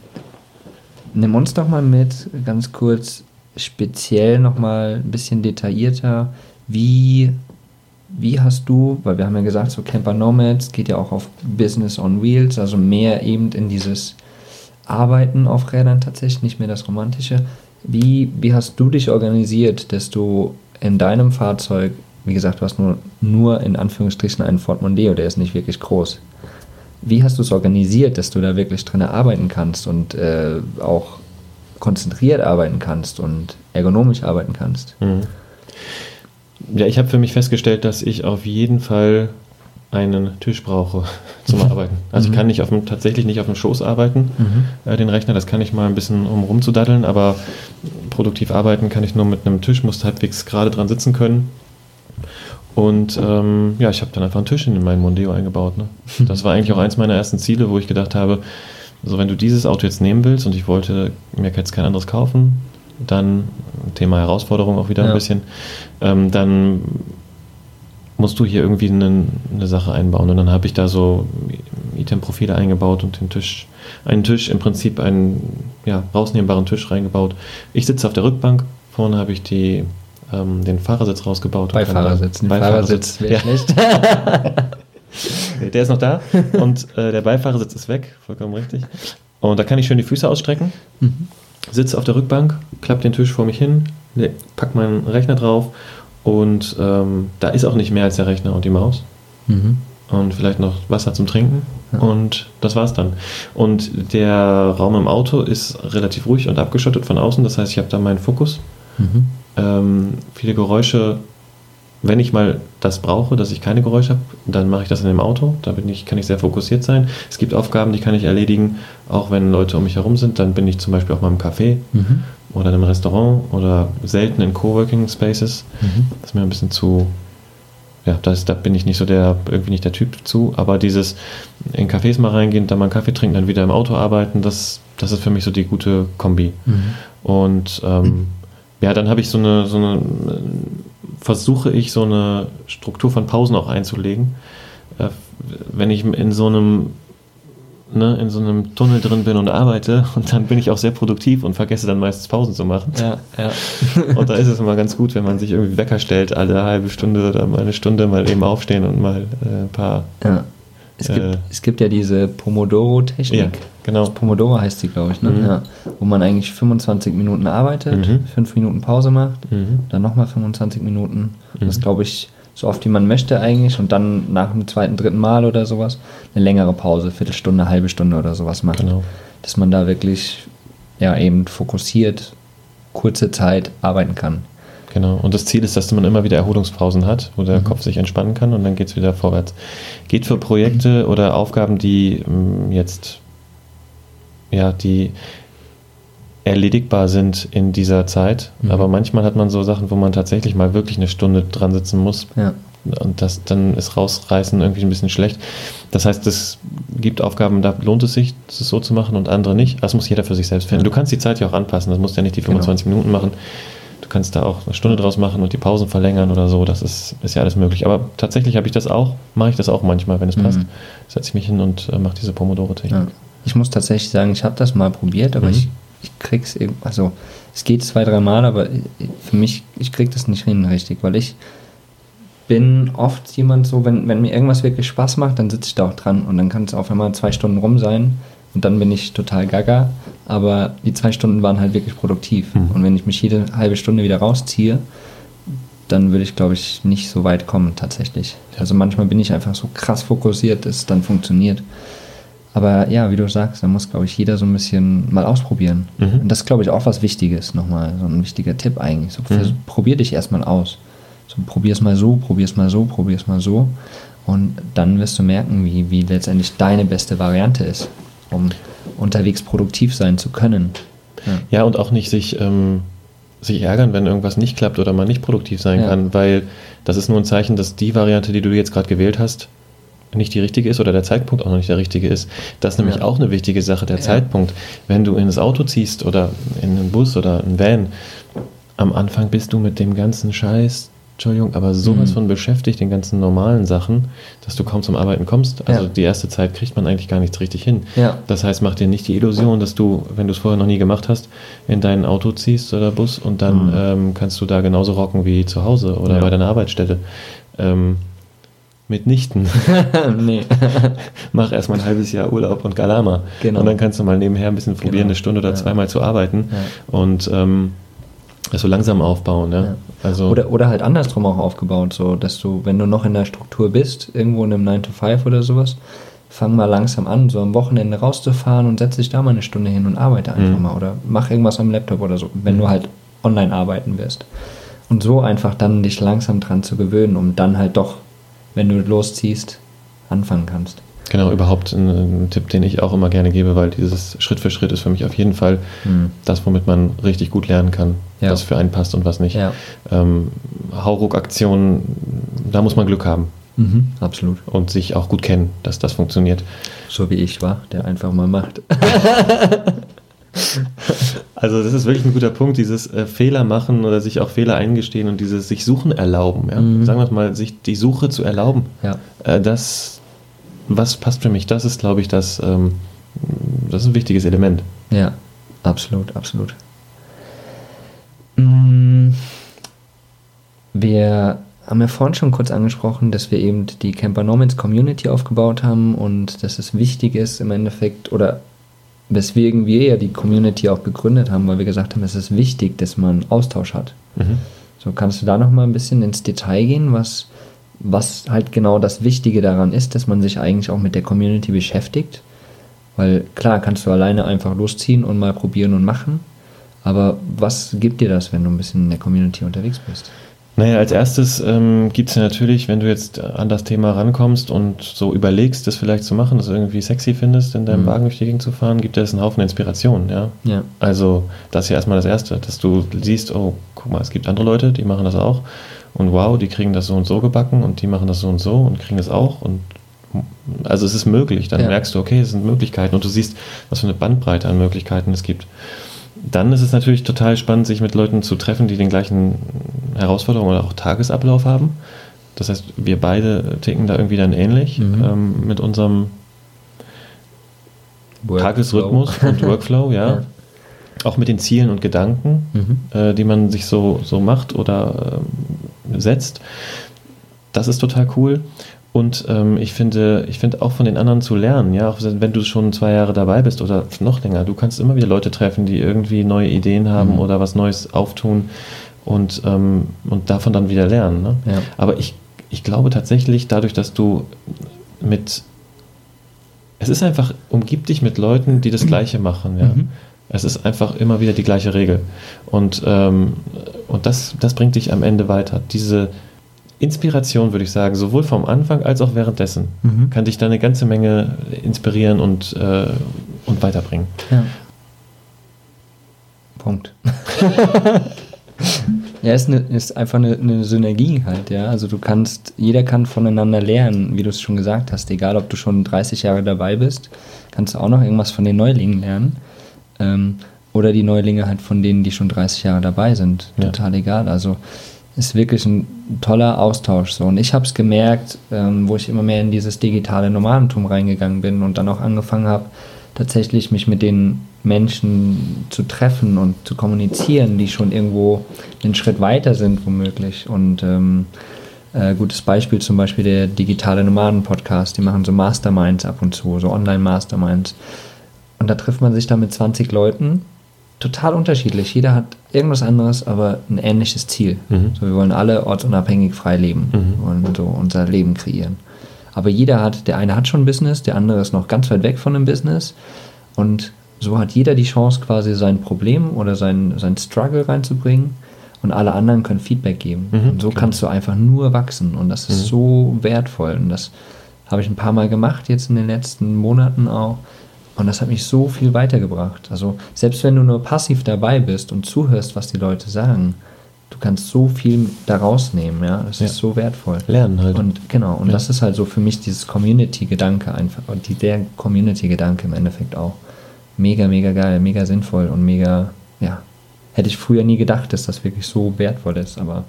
S2: nimm uns doch mal mit, ganz kurz, speziell nochmal ein bisschen detaillierter, wie, wie hast du, weil wir haben ja gesagt, so Camper Nomads geht ja auch auf Business on Wheels, also mehr eben in dieses Arbeiten auf Rädern tatsächlich, nicht mehr das Romantische. Wie, wie hast du dich organisiert, dass du in deinem Fahrzeug, wie gesagt, du hast nur, nur in Anführungsstrichen einen Ford Mondeo, der ist nicht wirklich groß. Wie hast du es organisiert, dass du da wirklich drin arbeiten kannst und äh, auch konzentriert arbeiten kannst und ergonomisch arbeiten kannst?
S3: Mhm. Ja, ich habe für mich festgestellt, dass ich auf jeden Fall einen Tisch brauche zum Arbeiten. Also mhm. ich kann nicht auf dem, tatsächlich nicht auf dem Schoß arbeiten, mhm. äh, den Rechner, das kann ich mal ein bisschen um rumzudaddeln, aber produktiv arbeiten kann ich nur mit einem Tisch, muss halbwegs gerade dran sitzen können. Und ähm, ja, ich habe dann einfach einen Tisch in meinen Mondeo eingebaut. Ne? Das war eigentlich auch eins meiner ersten Ziele, wo ich gedacht habe, so wenn du dieses Auto jetzt nehmen willst und ich wollte mir jetzt kein anderes kaufen, dann Thema Herausforderung auch wieder ja. ein bisschen, ähm, dann musst du hier irgendwie eine, eine Sache einbauen. Und dann habe ich da so Item-Profile eingebaut und den Tisch, einen Tisch, im Prinzip einen ja, rausnehmbaren Tisch reingebaut. Ich sitze auf der Rückbank, vorne habe ich die, ähm, den Fahrersitz rausgebaut.
S2: Beifahrersitz,
S3: den Beifahrersitz wäre ja. schlecht. der ist noch da und äh, der Beifahrersitz ist weg, vollkommen richtig. Und da kann ich schön die Füße ausstrecken, mhm. sitze auf der Rückbank, klappe den Tisch vor mich hin, pack meinen Rechner drauf und ähm, da ist auch nicht mehr als der Rechner und die Maus. Mhm. Und vielleicht noch Wasser zum Trinken. Ja. Und das war's dann. Und der Raum im Auto ist relativ ruhig und abgeschottet von außen. Das heißt, ich habe da meinen Fokus. Mhm. Ähm, viele Geräusche, wenn ich mal das brauche, dass ich keine Geräusche habe, dann mache ich das in dem Auto. Da bin ich, kann ich sehr fokussiert sein. Es gibt Aufgaben, die kann ich erledigen, auch wenn Leute um mich herum sind. Dann bin ich zum Beispiel auch mal im Café. Mhm oder in einem Restaurant oder selten in Coworking Spaces. Mhm. Das ist mir ein bisschen zu, ja, das, da bin ich nicht so der, irgendwie nicht der Typ zu, aber dieses in Cafés mal reingehen, dann mal einen Kaffee trinken, dann wieder im Auto arbeiten, das, das ist für mich so die gute Kombi. Mhm. Und ähm, ja, dann habe ich so eine, so eine, versuche ich so eine Struktur von Pausen auch einzulegen. Äh, wenn ich in so einem ne, in so einem Tunnel drin bin und arbeite und dann bin ich auch sehr produktiv und vergesse dann meistens Pausen zu machen.
S2: Ja, ja.
S3: und da ist es immer ganz gut, wenn man sich irgendwie Wecker stellt, alle halbe Stunde oder mal eine Stunde mal eben aufstehen und mal äh, ein paar.
S2: Ja. Es, gibt, äh, es gibt ja diese Pomodoro-Technik. Ja,
S3: genau.
S2: Pomodoro heißt die, glaube ich, ne? Mhm. Ja. Wo man eigentlich 25 Minuten arbeitet, mhm. 5 Minuten Pause macht, mhm. dann nochmal 25 Minuten. Mhm. Das glaube ich so oft wie man möchte eigentlich und dann nach dem zweiten, dritten Mal oder sowas eine längere Pause, Viertelstunde, halbe Stunde oder sowas macht. Genau. Dass man da wirklich ja eben fokussiert kurze Zeit arbeiten kann.
S3: Genau. Und das Ziel ist, dass man immer wieder Erholungspausen hat, wo der mhm. Kopf sich entspannen kann und dann geht es wieder vorwärts. Geht für Projekte mhm. oder Aufgaben, die mm, jetzt ja, die erledigbar sind in dieser Zeit. Mhm. Aber manchmal hat man so Sachen, wo man tatsächlich mal wirklich eine Stunde dran sitzen muss. Ja. Und das dann ist rausreißen irgendwie ein bisschen schlecht. Das heißt, es gibt Aufgaben, da lohnt es sich, das so zu machen und andere nicht. Das muss jeder für sich selbst finden. Ja. Du kannst die Zeit ja auch anpassen. Das musst ja nicht die 25 genau. Minuten machen. Du kannst da auch eine Stunde draus machen und die Pausen verlängern oder so. Das ist, ist ja alles möglich. Aber tatsächlich habe ich das auch, mache ich das auch manchmal, wenn es mhm. passt. Setze ich mich hin und äh, mache diese Pomodoro-Technik. Ja.
S2: Ich muss tatsächlich sagen, ich habe das mal probiert, aber mhm. ich ich krieg's eben, also es geht zwei, drei Mal, aber für mich, ich krieg das nicht hin richtig, weil ich bin oft jemand so, wenn, wenn mir irgendwas wirklich Spaß macht, dann sitze ich da auch dran und dann kann es auf einmal zwei Stunden rum sein und dann bin ich total gaga, aber die zwei Stunden waren halt wirklich produktiv mhm. und wenn ich mich jede halbe Stunde wieder rausziehe, dann würde ich, glaube ich, nicht so weit kommen tatsächlich. Also manchmal bin ich einfach so krass fokussiert, dass es dann funktioniert. Aber ja, wie du sagst, da muss, glaube ich, jeder so ein bisschen mal ausprobieren. Mhm. Und das ist, glaube ich, auch was Wichtiges nochmal, so ein wichtiger Tipp eigentlich. So, mhm. Probier dich erstmal aus. So, probier es mal so, probier es mal so, probier es mal so. Und dann wirst du merken, wie, wie letztendlich deine beste Variante ist, um unterwegs produktiv sein zu können.
S3: Ja, ja und auch nicht sich, ähm, sich ärgern, wenn irgendwas nicht klappt oder man nicht produktiv sein ja. kann, weil das ist nur ein Zeichen, dass die Variante, die du jetzt gerade gewählt hast, nicht die richtige ist oder der Zeitpunkt auch noch nicht der richtige ist. Das ist nämlich ja. auch eine wichtige Sache, der ja. Zeitpunkt. Wenn du ins Auto ziehst oder in einen Bus oder einen Van, am Anfang bist du mit dem ganzen Scheiß Entschuldigung, aber sowas
S2: Mhm.
S3: von beschäftigt, den ganzen normalen Sachen, dass du kaum zum Arbeiten kommst. Also
S2: Ja.
S3: die erste Zeit kriegt man eigentlich gar nichts richtig hin. Das heißt, mach dir nicht die Illusion, dass du, wenn du es vorher noch nie gemacht hast, in dein Auto ziehst oder Bus und dann
S2: Mhm.
S3: ähm, kannst du da genauso rocken wie zu Hause oder bei deiner Arbeitsstelle. Ähm, mitnichten.
S2: nee.
S3: Mach erstmal ein halbes Jahr Urlaub und Galama.
S2: Genau.
S3: Und dann kannst du mal nebenher ein bisschen probieren,
S2: Genau.
S3: eine Stunde oder
S2: Ja.
S3: zweimal zu arbeiten
S2: Ja.
S3: und ähm, es so langsam aufbauen. Ja?
S2: Ja.
S3: Also,
S2: Oder, oder halt andersrum auch aufgebaut, so dass du, wenn du noch in der Struktur bist, irgendwo in einem 9 to 5 oder sowas, fang mal langsam an, so am Wochenende rauszufahren und setz dich da mal eine Stunde hin und arbeite einfach
S3: Mhm.
S2: mal oder mach irgendwas am Laptop oder so, wenn du halt online arbeiten wirst. Und so einfach dann dich langsam dran zu gewöhnen, um dann halt doch, wenn du losziehst, anfangen kannst.
S3: Genau, überhaupt ein, ein Tipp, den ich auch immer gerne gebe, weil dieses Schritt für Schritt ist für mich auf jeden Fall
S2: Mhm.
S3: das, womit man richtig gut lernen kann,
S2: Ja.
S3: was für einen passt und was nicht.
S2: Ja.
S3: Ähm, Hauruck-Aktionen, da muss man Glück haben
S2: Mhm, absolut.
S3: und sich auch gut kennen, dass das funktioniert.
S2: So wie ich war, der einfach mal macht.
S3: Also das ist wirklich ein guter Punkt, dieses äh, Fehler machen oder sich auch Fehler eingestehen und dieses sich suchen erlauben. Ja?
S2: Mhm.
S3: Sagen wir es mal, sich die Suche zu erlauben.
S2: Ja.
S3: Äh, das, was passt für mich? Das ist, glaube ich, das, ähm, das ist ein wichtiges Element.
S2: Ja, absolut, absolut. Mm, Wir haben ja vorhin schon kurz angesprochen, dass wir eben die Camper Nomads Community aufgebaut haben und dass es wichtig ist im Endeffekt oder weswegen wir ja die Community auch begründet haben, weil wir gesagt haben, es ist wichtig, dass man Austausch hat.
S3: Mhm.
S2: So kannst du da noch mal ein bisschen ins Detail gehen, was, was halt genau das Wichtige daran ist, dass man sich eigentlich auch mit der Community beschäftigt. Weil klar kannst du alleine einfach losziehen und mal probieren und machen. Aber was gibt dir das, wenn du ein bisschen in der Community unterwegs bist?
S3: Naja, als erstes ähm, gibt es ja natürlich, wenn du jetzt an das Thema rankommst und so überlegst, das vielleicht zu machen, das irgendwie sexy findest, in deinem
S2: Mhm.
S3: Wagen durch die Gegend zu fahren, gibt dir das einen Haufen Inspiration, ja.
S2: Ja.
S3: Also das ist ja erstmal das Erste, dass du siehst, oh, guck mal, es gibt andere Leute, die machen das auch und wow, die kriegen das so und so gebacken und die machen das so und so und kriegen das auch und also es ist möglich, dann
S2: Ja.
S3: merkst du, okay, es sind Möglichkeiten und du siehst, was für eine Bandbreite an Möglichkeiten es gibt. Dann ist es natürlich total spannend, sich mit Leuten zu treffen, die den gleichen Herausforderungen oder auch Tagesablauf haben. Das heißt, wir beide ticken da irgendwie dann ähnlich
S2: Mhm.
S3: ähm, mit unserem Tagesrhythmus und Workflow, ja.
S2: Ja.
S3: Auch mit den Zielen und Gedanken,
S2: Mhm.
S3: äh, die man sich so, so macht oder ähm, setzt. Das ist total cool. Und ähm, ich finde, ich finde auch von den anderen zu lernen, ja, auch wenn du schon zwei Jahre dabei bist oder noch länger, du kannst immer wieder Leute treffen, die irgendwie neue Ideen haben
S2: Mhm.
S3: oder was Neues auftun und, ähm, und davon dann wieder lernen. Ne?
S2: Ja.
S3: Aber ich, ich glaube tatsächlich, dadurch, dass du mit es ist einfach, umgib dich mit Leuten, die das Gleiche machen. Ja?
S2: Mhm.
S3: Es ist einfach immer wieder die gleiche Regel. Und, ähm, und das, das bringt dich am Ende weiter. Diese Inspiration, würde ich sagen, sowohl vom Anfang als auch währenddessen,
S2: Mhm.
S3: kann dich da eine ganze Menge inspirieren und, äh, und weiterbringen.
S2: Ja. Punkt. ja, ist, eine, ist einfach eine, eine Synergie halt, ja. Also du kannst, jeder kann voneinander lernen, wie du es schon gesagt hast. Egal, ob du schon 30 Jahre dabei bist, kannst du auch noch irgendwas von den Neulingen lernen. Ähm, oder die Neulinge halt von denen, die schon 30 Jahre dabei sind.
S3: Ja.
S2: Total egal. Also ist wirklich ein toller Austausch so. Und ich habe es gemerkt, ähm, wo ich immer mehr in dieses digitale Nomadentum reingegangen bin und dann auch angefangen habe, tatsächlich mich mit den Menschen zu treffen und zu kommunizieren, die schon irgendwo einen Schritt weiter sind, womöglich. Und ähm, äh, gutes Beispiel zum Beispiel der digitale Nomaden-Podcast, die machen so Masterminds ab und zu, so Online-Masterminds. Und da trifft man sich da mit 20 Leuten, total unterschiedlich. Jeder hat irgendwas anderes, aber ein ähnliches Ziel.
S3: Mhm.
S2: So, wir wollen alle ortsunabhängig frei leben
S3: Mhm.
S2: wollen so unser Leben kreieren. Aber jeder hat, der eine hat schon ein Business, der andere ist noch ganz weit weg von dem Business. Und so hat jeder die Chance, quasi sein Problem oder sein, sein Struggle reinzubringen. Und alle anderen können Feedback geben.
S3: Mhm,
S2: und so
S3: klar.
S2: kannst du einfach nur wachsen. Und das ist
S3: Mhm.
S2: so wertvoll. Und das habe ich ein paar Mal gemacht, jetzt in den letzten Monaten auch. Und das hat mich so viel weitergebracht. Also selbst wenn du nur passiv dabei bist und zuhörst, was die Leute sagen, du kannst so viel daraus nehmen, ja. Das
S3: Ja.
S2: ist so wertvoll.
S3: Lernen halt.
S2: Und genau, und
S3: Ja.
S2: das ist halt so für mich dieses Community-Gedanke einfach, und die, der Community-Gedanke im Endeffekt auch. Mega, mega geil, mega sinnvoll und mega, ja, hätte ich früher nie gedacht, dass das wirklich so wertvoll ist, aber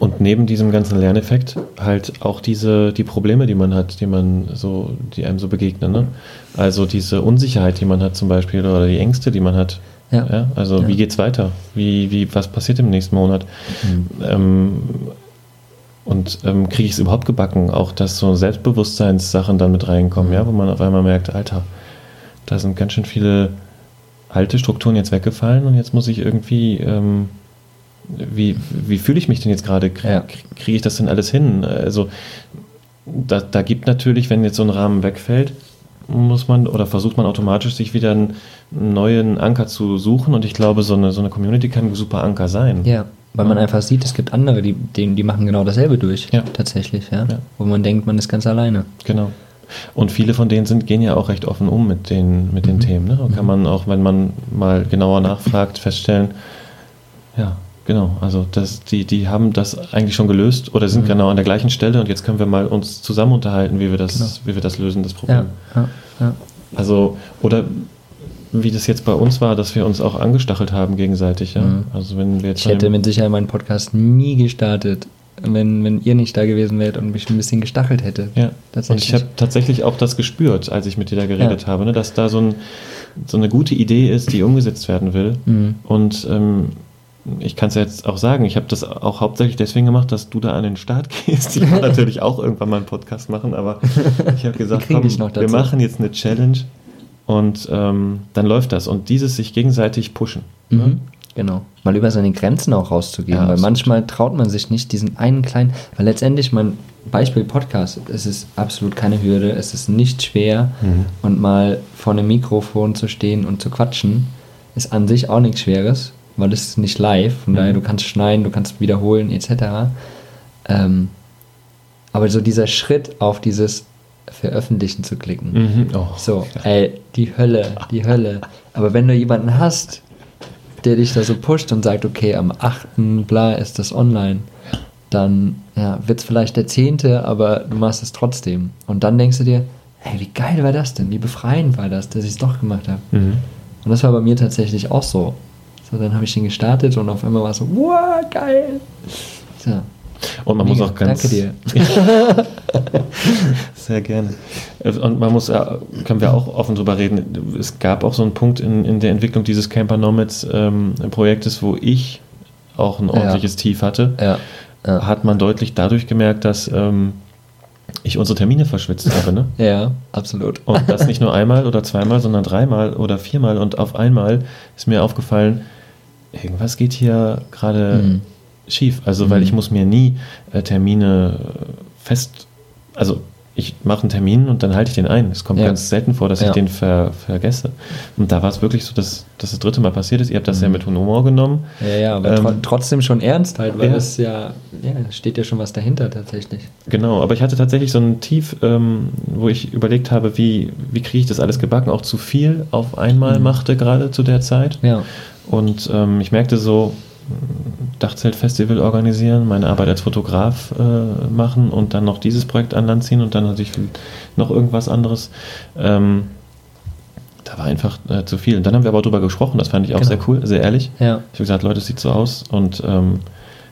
S3: Und neben diesem ganzen Lerneffekt halt auch diese, die Probleme, die man hat, die man so, die einem so begegnen. Ne? Also diese Unsicherheit, die man hat zum Beispiel, oder die Ängste, die man hat.
S2: Ja.
S3: Ja? Also
S2: Ja.
S3: wie geht's weiter? Wie, wie, was passiert im nächsten Monat? Ähm, und ähm, kriege ich es überhaupt gebacken, auch dass so Selbstbewusstseinssachen dann mit reinkommen, ja, wo man auf einmal merkt, Alter, da sind ganz schön viele alte Strukturen jetzt weggefallen und jetzt muss ich irgendwie, ähm, wie, wie fühle ich mich denn jetzt gerade? Kriege ich das denn alles hin? Also da, da gibt natürlich, wenn jetzt so ein Rahmen wegfällt, muss man oder versucht man automatisch sich wieder einen neuen Anker zu suchen und ich glaube, so eine, so eine Community kann ein super Anker sein.
S2: Ja, weil man
S3: Ja.
S2: einfach sieht, es gibt andere, die, die, die machen genau dasselbe durch.
S3: Ja.
S2: Tatsächlich, ja?
S3: Ja.
S2: Wo man denkt, man ist ganz alleine.
S3: Genau. Und viele von denen sind, gehen ja auch recht offen um mit den, mit den
S2: Mhm.
S3: Themen. Ne? Und kann man auch, wenn man mal genauer nachfragt, feststellen, ja, genau, also das, die, die haben das eigentlich schon gelöst oder sind
S2: Mhm.
S3: genau an der gleichen Stelle und jetzt können wir mal uns zusammen unterhalten, wie wir das,
S2: Genau.
S3: wie wir das lösen, das Problem.
S2: Ja, ja, ja.
S3: Also, oder wie das jetzt bei uns war, dass wir uns auch angestachelt haben gegenseitig, ja.
S2: Mhm.
S3: Also wenn wir jetzt
S2: Ich hätte mit Sicherheit meinen Podcast nie gestartet, wenn, wenn ihr nicht da gewesen wärt und mich ein bisschen gestachelt hätte.
S3: Ja, und ich habe tatsächlich auch das gespürt, als ich mit dir da geredet
S2: Ja.
S3: habe, ne, dass da so, ein, so eine gute Idee ist, die umgesetzt werden will.
S2: Mhm.
S3: Und ähm, ich kann es ja jetzt auch sagen, ich habe das auch hauptsächlich deswegen gemacht, dass du da an den Start gehst. Ich wollte natürlich auch irgendwann mal einen Podcast machen, aber ich habe gesagt, komm, wir machen jetzt eine Challenge und ähm, dann läuft das. Und dieses sich gegenseitig pushen. ne?
S2: Mhm. Genau. Mal über seine Grenzen auch rauszugehen,
S3: Ja,
S2: weil
S3: absolut.
S2: manchmal traut man sich nicht diesen einen kleinen, weil letztendlich mein Beispiel Podcast, es ist absolut keine Hürde, es ist nicht schwer
S3: Mhm.
S2: und mal vor einem Mikrofon zu stehen und zu quatschen, ist an sich auch nichts Schweres, weil es ist nicht live, von
S3: Mhm.
S2: daher du kannst schneiden, du kannst wiederholen etc. Ähm, aber so dieser Schritt auf dieses Veröffentlichen zu klicken,
S3: Mhm. Oh.
S2: so, ey, die Hölle, die Hölle. Aber wenn du jemanden hast, der dich da so pusht und sagt, okay, am 8. bla ist das online, dann ja, wird es vielleicht der 10., aber du machst es trotzdem. Und dann denkst du dir, hey, wie geil war das denn? Wie befreiend war das, dass ich es doch gemacht habe.
S3: Mhm.
S2: Und das war bei mir tatsächlich auch so. So, dann habe ich den gestartet und auf einmal war es so, wow, geil. So,
S3: Und man muss
S2: Mega.
S3: auch ganz.
S2: Danke dir.
S3: Sehr gerne. Und man muss, äh, können wir auch offen drüber reden. Es gab auch so einen Punkt in, in der Entwicklung dieses Camper Nomads ähm, Projektes, wo ich auch ein
S2: Ja.
S3: ordentliches Tief hatte.
S2: ja. ja.
S3: Hat man deutlich dadurch gemerkt, dass ähm, ich unsere Termine verschwitzt habe. Ne?
S2: Ja, absolut.
S3: Und das nicht nur einmal oder zweimal, sondern dreimal oder viermal. Und auf einmal ist mir aufgefallen, irgendwas geht hier gerade
S2: Mhm.
S3: schief. Also, weil
S2: Mhm.
S3: ich muss mir nie äh, Termine fest, also ich mache einen Termin und dann halte ich den ein. Es kommt
S2: Ja.
S3: ganz selten vor, dass ich
S2: Ja.
S3: den ver, vergesse. Und da war es wirklich so, dass, dass das dritte Mal passiert ist. Ihr habt das ja
S2: Mhm.
S3: mit Humor genommen.
S2: Ja, ja, aber
S3: Ähm,
S2: tro trotzdem schon ernst halt, weil
S3: ja.
S2: das ja, ja, steht ja schon was dahinter tatsächlich.
S3: Genau, aber ich hatte tatsächlich so ein Tief, ähm, wo ich überlegt habe, wie, wie kriege ich das alles gebacken, auch zu viel auf einmal
S2: Mhm.
S3: machte, gerade zu der Zeit.
S2: Ja.
S3: Und ähm, ich merkte so, Dachzeltfestival organisieren, meine Arbeit als Fotograf äh, machen und dann noch dieses Projekt an Land ziehen und dann hatte ich noch irgendwas anderes. Ähm, da war einfach äh, zu viel. Und dann haben wir aber drüber gesprochen, das fand ich auch
S2: Genau.
S3: sehr cool, sehr ehrlich.
S2: Ja.
S3: Ich habe gesagt, Leute, es sieht so aus und ähm,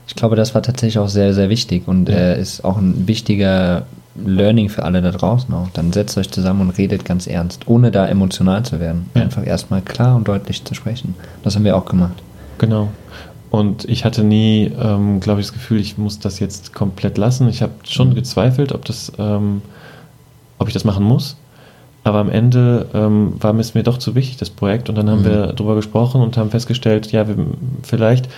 S2: Ich glaube, das war tatsächlich auch sehr, sehr wichtig und
S3: Ja.
S2: äh, ist auch ein wichtiger Learning für alle da draußen auch. Dann setzt euch zusammen und redet ganz ernst, ohne da emotional zu werden.
S3: Ja.
S2: Einfach erstmal klar und deutlich zu sprechen. Das haben wir auch gemacht.
S3: Genau. Und ich hatte nie, ähm, glaube ich, das Gefühl, ich muss das jetzt komplett lassen. Ich habe schon
S2: Mhm.
S3: gezweifelt, ob, das, ähm, ob ich das machen muss. Aber am Ende ähm, war es mir doch zu wichtig, das Projekt. Und dann haben
S2: Mhm.
S3: wir darüber gesprochen und haben festgestellt, ja, wir, vielleicht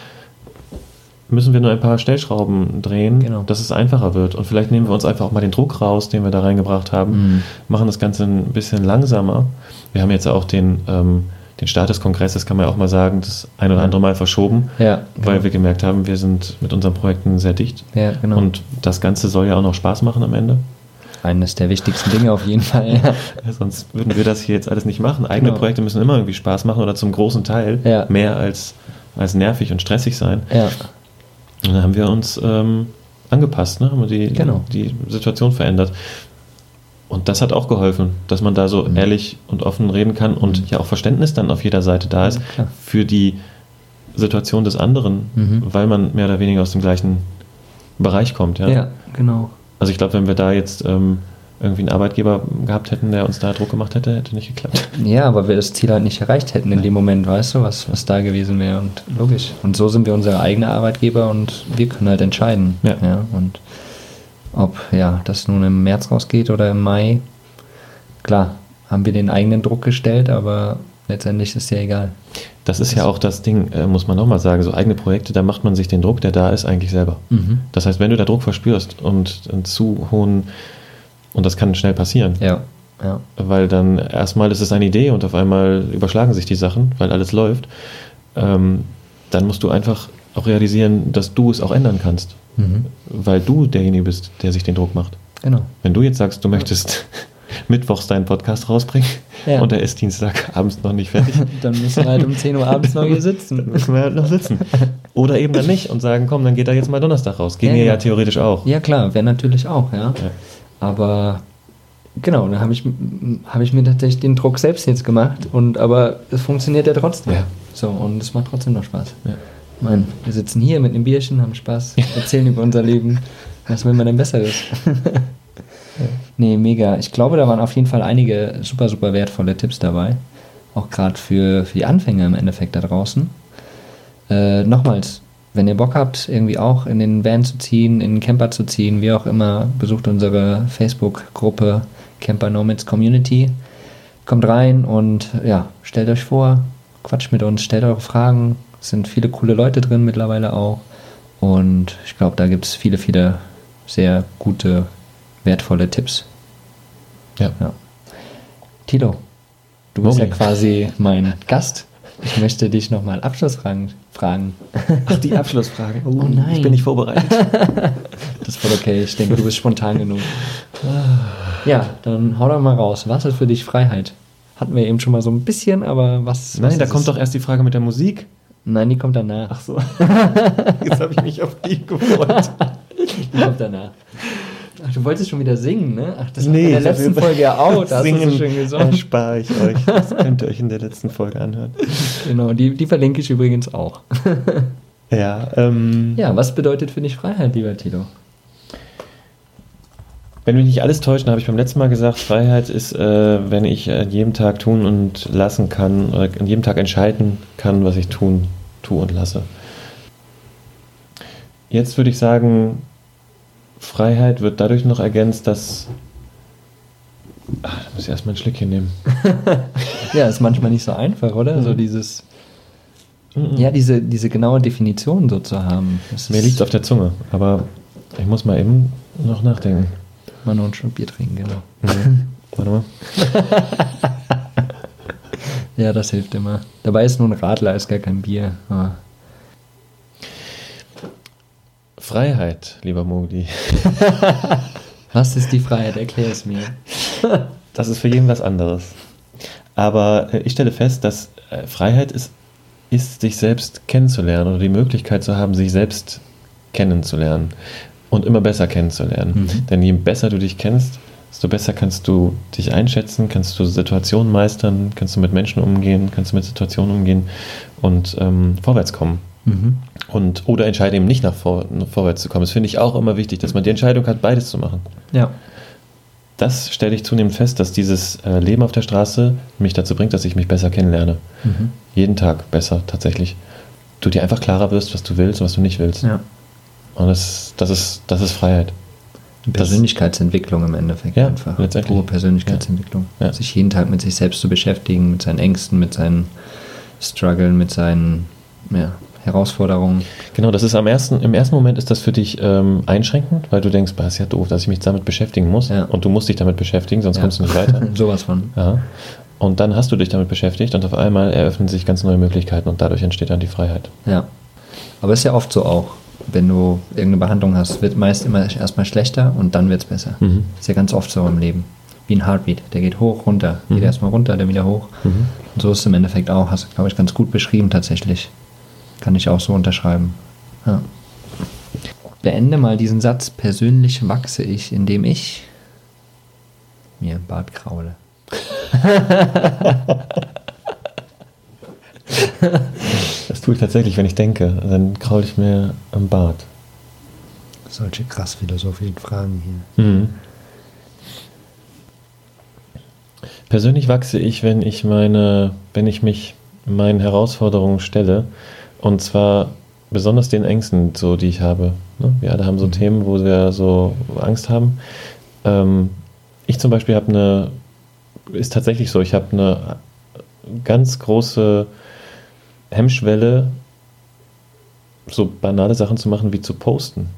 S3: müssen wir nur ein paar Stellschrauben drehen,
S2: Genau.
S3: dass es einfacher wird. Und vielleicht nehmen wir uns einfach auch mal den Druck raus, den wir da reingebracht haben,
S2: Mhm.
S3: machen das Ganze ein bisschen langsamer. Wir haben jetzt auch den, ähm, den Start des Kongresses, kann man ja auch mal sagen, das ein oder andere Mal verschoben,
S2: Ja,
S3: weil
S2: genau.
S3: wir gemerkt haben, wir sind mit unseren Projekten sehr dicht.
S2: Ja, genau.
S3: Und das Ganze soll ja auch noch Spaß machen am Ende.
S2: Eines der wichtigsten Dinge auf jeden Fall. Ja.
S3: Sonst würden wir das hier jetzt alles nicht machen. Eigene
S2: Genau.
S3: Projekte müssen immer irgendwie Spaß machen oder zum großen Teil
S2: Ja.
S3: mehr als, als nervig und stressig sein.
S2: ja.
S3: Und dann haben wir uns ähm, angepasst, ne? haben wir die,
S2: Genau.
S3: die Situation verändert. Und das hat auch geholfen, dass man da so
S2: Mhm.
S3: ehrlich und offen reden kann und
S2: Mhm.
S3: ja auch Verständnis dann auf jeder Seite da ist
S2: Ja,
S3: für die Situation des anderen,
S2: Mhm.
S3: weil man mehr oder weniger aus dem gleichen Bereich kommt. Ja?
S2: Ja, genau.
S3: Also ich glaube, wenn wir da jetzt ähm, irgendwie einen Arbeitgeber gehabt hätten, der uns da Druck gemacht hätte, hätte nicht geklappt.
S2: Ja, aber wir das Ziel halt nicht erreicht hätten in dem Moment, weißt du, was, was da gewesen wäre. Und logisch. Und so sind wir unsere eigene Arbeitgeber und wir können halt entscheiden.
S3: Ja.
S2: und ob ja, das nun im März rausgeht oder im Mai, klar, haben wir den eigenen Druck gestellt, aber letztendlich ist ja egal.
S3: Das ist ja auch das Ding, äh, muss man nochmal sagen, so eigene Projekte, da macht man sich den Druck, der da ist, eigentlich selber.
S2: Mhm.
S3: Das heißt, wenn du da Druck verspürst und einen zu hohen, und das kann schnell passieren,
S2: Ja, ja.
S3: weil dann erstmal ist es eine Idee und auf einmal überschlagen sich die Sachen, weil alles läuft, ähm, dann musst du einfach auch realisieren, dass du es auch ändern kannst,
S2: Mhm.
S3: weil du derjenige bist, der sich den Druck macht.
S2: Genau.
S3: Wenn du jetzt sagst, du möchtest mittwochs deinen Podcast rausbringen
S2: Ja.
S3: und der ist Dienstag abends noch nicht fertig,
S2: Dann müssen wir halt um 10 Uhr abends noch hier
S3: dann
S2: sitzen.
S3: müssen wir halt noch sitzen. Oder eben dann nicht und sagen, komm, dann geht er jetzt mal Donnerstag raus. Ginge
S2: Ja,
S3: ja,
S2: genau.
S3: theoretisch auch.
S2: Ja, klar, wäre natürlich auch, ja.
S3: Ja.
S2: Aber genau, da habe ich, hab ich mir tatsächlich den Druck selbst jetzt gemacht. Und aber es funktioniert ja trotzdem.
S3: Ja.
S2: So, und es macht trotzdem noch Spaß.
S3: Ja.
S2: Meine, wir sitzen hier mit einem Bierchen, haben Spaß, erzählen über unser Leben. Was will man denn Besseres? Nee, mega. Ich glaube, da waren auf jeden Fall einige super, super wertvolle Tipps dabei. Auch gerade für, für die Anfänger im Endeffekt da draußen. Äh, nochmals, wenn ihr Bock habt, irgendwie auch in den Van zu ziehen, in den Camper zu ziehen, wie auch immer, besucht unsere Facebook-Gruppe Camper Nomads Community. Kommt rein und ja, stellt euch vor, quatscht mit uns, stellt eure Fragen. Es sind viele coole Leute drin mittlerweile auch. Und ich glaube, da gibt es viele, viele sehr gute, wertvolle Tipps.
S3: Ja.
S2: Ja. Tilo, du bist ja
S3: Mori.
S2: quasi mein Gast. Ich möchte dich nochmal Abschlussfragen fragen.
S3: Ach, die Abschlussfrage.
S2: Oh nein.
S3: Ich bin nicht vorbereitet.
S2: Das ist voll okay. Ich denke, du bist spontan genug. Ja, dann hau doch mal raus. Was ist für dich Freiheit? Hatten wir eben schon mal so ein bisschen, aber was. was
S3: Nein, da
S2: ist
S3: kommt
S2: es?
S3: doch erst die Frage mit der Musik.
S2: Nein, die kommt danach.
S3: Ach so. Jetzt habe ich mich auf die gefreut.
S2: Die kommt danach. Ach, du wolltest schon wieder singen, ne? Ach, das
S3: Nee,
S2: in der letzten Folge ja auch. Da hast du so
S3: Singen
S2: schön gesungen.
S3: erspare ich euch. Das könnt ihr euch in der letzten Folge anhören.
S2: Genau, die, die verlinke ich übrigens auch.
S3: Ja, ähm,
S2: Ja, was bedeutet für dich Freiheit, lieber Tilo?
S3: Wenn mich nicht alles täuscht, dann habe ich beim letzten Mal gesagt, Freiheit ist, äh, wenn ich an jedem Tag tun und lassen kann, oder an jedem Tag entscheiden kann, was ich tun, tue und lasse. Jetzt würde ich sagen, Freiheit wird dadurch noch ergänzt, dass. Ach, da muss ich erstmal ein Schlückchen nehmen.
S2: Ja, ist manchmal nicht so einfach, oder? So
S3: Mhm.
S2: dieses,
S3: Mhm.
S2: ja, diese, diese genaue Definition so zu haben. Das
S3: Mir liegt auf der Zunge, aber ich muss mal eben noch nachdenken.
S2: Mal noch einen Schluck Bier trinken, genau.
S3: Mhm. Warte mal.
S2: Ja, das hilft immer. Dabei ist nur ein Radler, ist gar kein Bier. Aber
S3: Freiheit, lieber Modi.
S2: was ist die Freiheit? Erklär es mir.
S3: Das ist für jeden was anderes. Aber äh, ich stelle fest, dass äh, Freiheit ist, ist, sich selbst kennenzulernen oder die Möglichkeit zu haben, sich selbst kennenzulernen und immer besser kennenzulernen.
S2: Mhm.
S3: Denn je besser du dich kennst, desto besser kannst du dich einschätzen, kannst du Situationen meistern, kannst du mit Menschen umgehen, kannst du mit Situationen umgehen und ähm, vorwärts kommen.
S2: Mhm.
S3: Und, oder entscheide eben nicht nach, vor, nach vorwärts zu kommen. Das finde ich auch immer wichtig, dass man die Entscheidung hat, beides zu machen.
S2: Ja.
S3: Das stelle ich zunehmend fest, dass dieses äh, Leben auf der Straße mich dazu bringt, dass ich mich besser kennenlerne.
S2: Mhm.
S3: Jeden Tag besser, tatsächlich. Du dir einfach klarer wirst, was du willst und was du nicht willst.
S2: Ja.
S3: Und das, das, ist, das ist Freiheit.
S2: Persönlichkeitsentwicklung im Endeffekt
S3: Ja,
S2: einfach.
S3: letztendlich.
S2: Pure Persönlichkeitsentwicklung.
S3: Ja. Ja.
S2: Sich jeden Tag mit sich selbst zu beschäftigen, mit seinen Ängsten, mit seinen Struggeln, mit seinen ja, Herausforderungen.
S3: Genau, das ist am ersten, im ersten Moment ist das für dich ähm, einschränkend, weil du denkst, bah, ist ja doof, dass ich mich damit beschäftigen muss. Und du musst dich damit beschäftigen, sonst kommst du nicht weiter.
S2: Sowas von.
S3: Ja. Und dann hast du dich damit beschäftigt und auf einmal eröffnen sich ganz neue Möglichkeiten und dadurch entsteht dann die Freiheit.
S2: Ja. Aber ist ja oft so auch. Wenn du irgendeine Behandlung hast, wird meist immer erstmal schlechter und dann wird es besser.
S3: Mhm.
S2: Ist ja ganz oft so im Leben. Wie ein Heartbeat. Der geht hoch, runter. Geht
S3: Mhm.
S2: erstmal runter, dann wieder hoch.
S3: Mhm.
S2: Und so ist es im Endeffekt auch. Hast du, glaube ich, ganz gut beschrieben tatsächlich. Kann ich auch so unterschreiben. Ja. Beende mal diesen Satz. Persönlich wachse ich, indem ich mir im Bart kraule.
S3: Das tue ich tatsächlich, wenn ich denke. Dann kraul ich mir am Bart.
S4: Solche krass philosophischen Fragen hier.
S3: Mhm. Persönlich wachse ich, wenn ich meine, wenn ich mich meinen Herausforderungen stelle. Und zwar besonders den Ängsten, so die ich habe. Ne? Wir alle haben so
S2: Mhm.
S3: Themen, wo wir so Angst haben. Ähm, ich zum Beispiel habe eine, ist tatsächlich so, ich habe eine ganz große Hemmschwelle, so banale Sachen zu machen wie zu posten.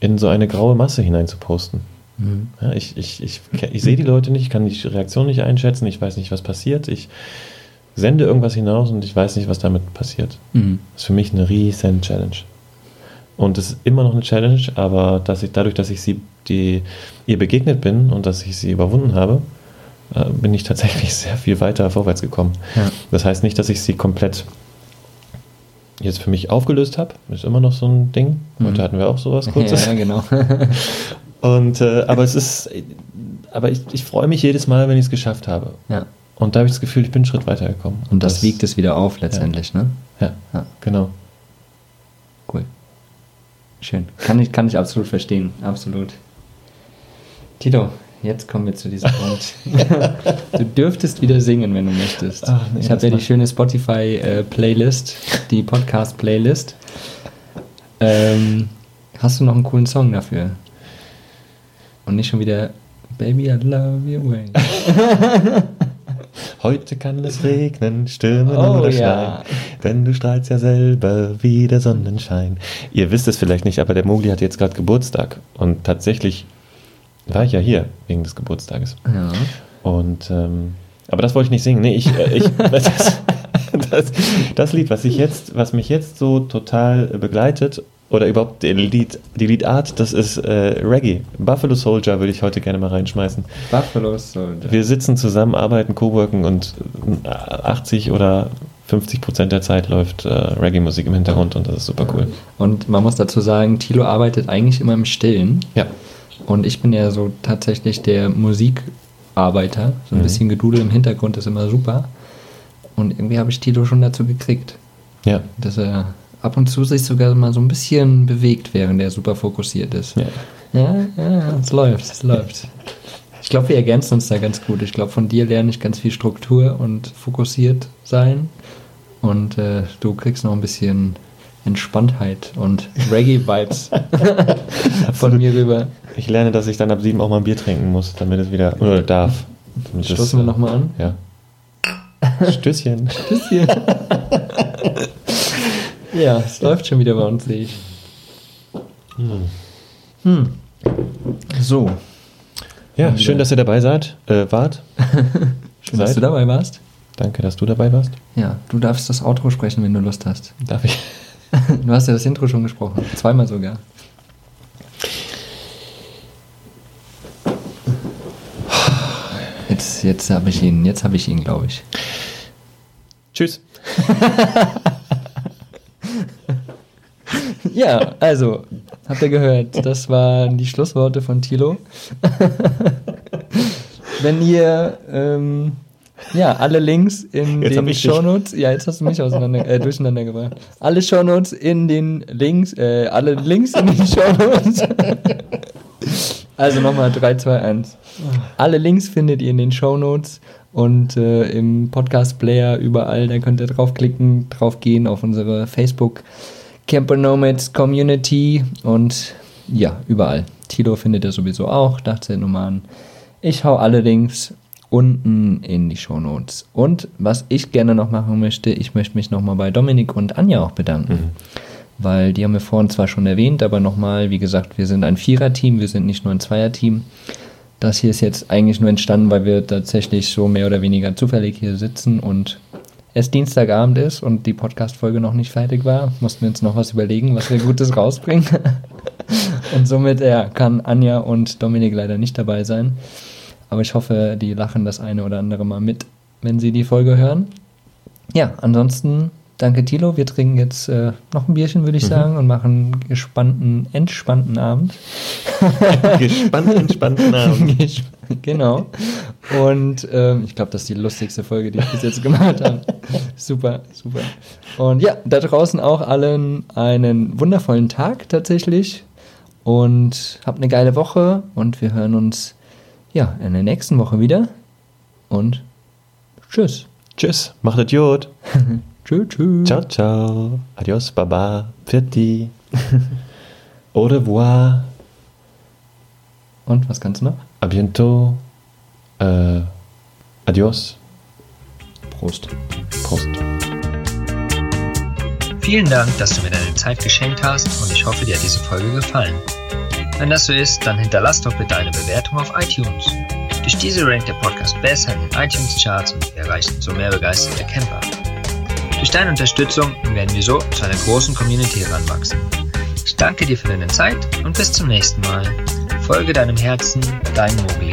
S3: In so eine graue Masse hinein zu posten.
S4: Mhm.
S3: Ja, ich, ich, ich, ich sehe die Leute nicht, ich kann die Reaktion nicht einschätzen, ich weiß nicht, was passiert. Ich sende irgendwas hinaus und ich weiß nicht, was damit passiert.
S2: Mhm.
S3: Das ist für mich eine riesen Challenge. Und es ist immer noch eine Challenge, aber dass ich, dadurch, dass ich sie, die, ihr begegnet bin und dass ich sie überwunden habe, äh, bin ich tatsächlich sehr viel weiter vorwärts gekommen.
S2: Ja.
S3: Das heißt nicht, dass ich sie komplett jetzt für mich aufgelöst habe. Ist immer noch so ein Ding. Heute
S2: Mhm.
S3: hatten wir auch sowas kurzes.
S2: Ja, genau.
S3: Und, äh, aber es ist, aber ich, ich freue mich jedes Mal, wenn ich es geschafft habe.
S2: ja.
S3: Und da habe ich das Gefühl, ich bin einen Schritt weitergekommen.
S2: Und das, wiegt es wieder auf letztendlich, ne?
S3: Ja,
S2: Ja.
S3: genau.
S2: Cool. Schön. Kann ich, kann ich absolut verstehen. Absolut. Tito, jetzt kommen wir zu diesem Punkt. du dürftest wieder singen, wenn du möchtest.
S3: Ach, nee,
S2: ich habe ja die schöne Spotify-Playlist, die Podcast-Playlist. Ähm, hast du noch einen coolen Song dafür? Und nicht schon wieder Baby, I love your way.
S3: Heute kann es regnen, stürmen
S2: Oh,
S3: oder
S2: ja.
S3: schneien, denn du strahlst ja selber wie der Sonnenschein. Ihr wisst es vielleicht nicht, aber der Mogli hat jetzt gerade Geburtstag und tatsächlich war ich ja hier wegen des Geburtstages.
S2: Ja.
S3: Und ähm, aber das wollte ich nicht singen. Nee, ich, äh, ich das, das, das Lied, was ich jetzt, was mich jetzt so total äh, begleitet oder überhaupt die, Lied, die Liedart, das ist äh, Reggae. Buffalo Soldier würde ich heute gerne mal reinschmeißen.
S2: Buffalo Soldier.
S3: Wir sitzen zusammen, arbeiten, coworken und äh, 80 oder 50 Prozent der Zeit läuft äh, Reggae-Musik im Hintergrund und das ist super cool.
S2: Und man muss dazu sagen, Tilo arbeitet eigentlich immer im Stillen.
S3: Ja.
S2: Und ich bin ja so tatsächlich der Musikarbeiter. So ein
S3: Mhm.
S2: bisschen Gedudel im Hintergrund ist immer super. Und irgendwie habe ich Tilo schon dazu gekriegt,
S3: Ja.
S2: dass er ab und zu sich sogar mal so ein bisschen bewegt, während er super fokussiert ist.
S3: ja.
S2: Ja, ja, es läuft, es läuft. Ich glaube, wir ergänzen uns da ganz gut. Ich glaube, von dir lerne ich ganz viel Struktur und fokussiert sein. Und äh, du kriegst noch ein bisschen Entspanntheit und Reggae-Vibes von mir rüber.
S3: Ich lerne, dass ich dann ab sieben auch mal ein Bier trinken muss, damit es wieder, oder darf.
S2: Stoßen wir nochmal an.
S3: Ja. Stößchen.
S2: Bisschen. ja, es läuft schon wieder bei uns, sehe ich. Hm. So,
S3: Ja, schön, dass ihr dabei seid, äh, wart.
S2: schön, dass
S3: Seid.
S2: du dabei warst.
S3: Danke, dass du dabei warst.
S2: Ja, du darfst das Outro sprechen, wenn du Lust hast.
S3: Darf ich?
S2: Du hast ja das Intro schon gesprochen. Zweimal sogar. Jetzt, jetzt habe ich ihn, jetzt habe ich ihn, glaube ich.
S3: Tschüss.
S2: Ja, also, habt ihr gehört, das waren die Schlussworte von Thilo. Wenn ihr ähm, ja, alle Links in
S3: Jetzt
S2: den. Shownotes, ja, jetzt hast du mich auseinander, äh, durcheinander gebracht. Alle Shownotes in den Links, äh, alle Links in den Shownotes. also nochmal 3, 2, 1. Alle Links findet ihr in den Shownotes und äh, im Podcast-Player überall. Da könnt ihr draufklicken, draufgehen auf unsere Facebook- Camper Nomads Community und ja, überall. Tilo findet ihr sowieso auch, Dachzeltnummern. Ich hau alle Links unten in die Shownotes. Und was ich gerne noch machen möchte, ich möchte mich nochmal bei Dominik und Anja auch bedanken. Weil die haben wir vorhin zwar schon erwähnt, aber nochmal, wie gesagt, wir sind ein Vierer-Team, wir sind nicht nur ein Zweier-Team. Das hier ist jetzt eigentlich nur entstanden, weil wir tatsächlich so mehr oder weniger zufällig hier sitzen und es Dienstagabend ist und die Podcast-Folge noch nicht fertig war, mussten wir uns noch was überlegen, was wir Gutes rausbringen. und somit ja, kann Anja und Dominik leider nicht dabei sein. Aber ich hoffe, die lachen das eine oder andere mal mit, wenn sie die Folge hören. Ja, ansonsten danke Tilo. Wir trinken jetzt äh, noch ein Bierchen, würde ich sagen, und machen einen gespannten, entspannten Abend.
S3: Gespannt, entspannten Abend.
S2: Gesp- genau. Und ähm, ich glaube, das ist die lustigste Folge, die ich bis jetzt gemacht habe. super, super. Und ja, da draußen auch allen einen wundervollen Tag tatsächlich. Und habt eine geile Woche und wir hören uns ja in der nächsten Woche wieder. Und tschüss.
S3: Tschüss, macht es gut.
S2: tschüss, tschüss.
S3: Ciao, ciao. Adios, baba. Pfiat Au revoir.
S2: Und was kannst du noch?
S3: A bientôt. Äh, adios.
S2: Prost.
S3: Prost.
S5: Vielen Dank, dass du mir deine Zeit geschenkt hast und ich hoffe, dir hat diese Folge gefallen. Wenn das so ist, dann hinterlass doch bitte eine Bewertung auf iTunes. Durch diese rankt der Podcast besser in den iTunes-Charts und wir erreichen so mehr begeisterte Camper. Durch deine Unterstützung werden wir so zu einer großen Community heranwachsen. Ich danke dir für deine Zeit und bis zum nächsten Mal. Folge deinem Herzen, dein Mogli.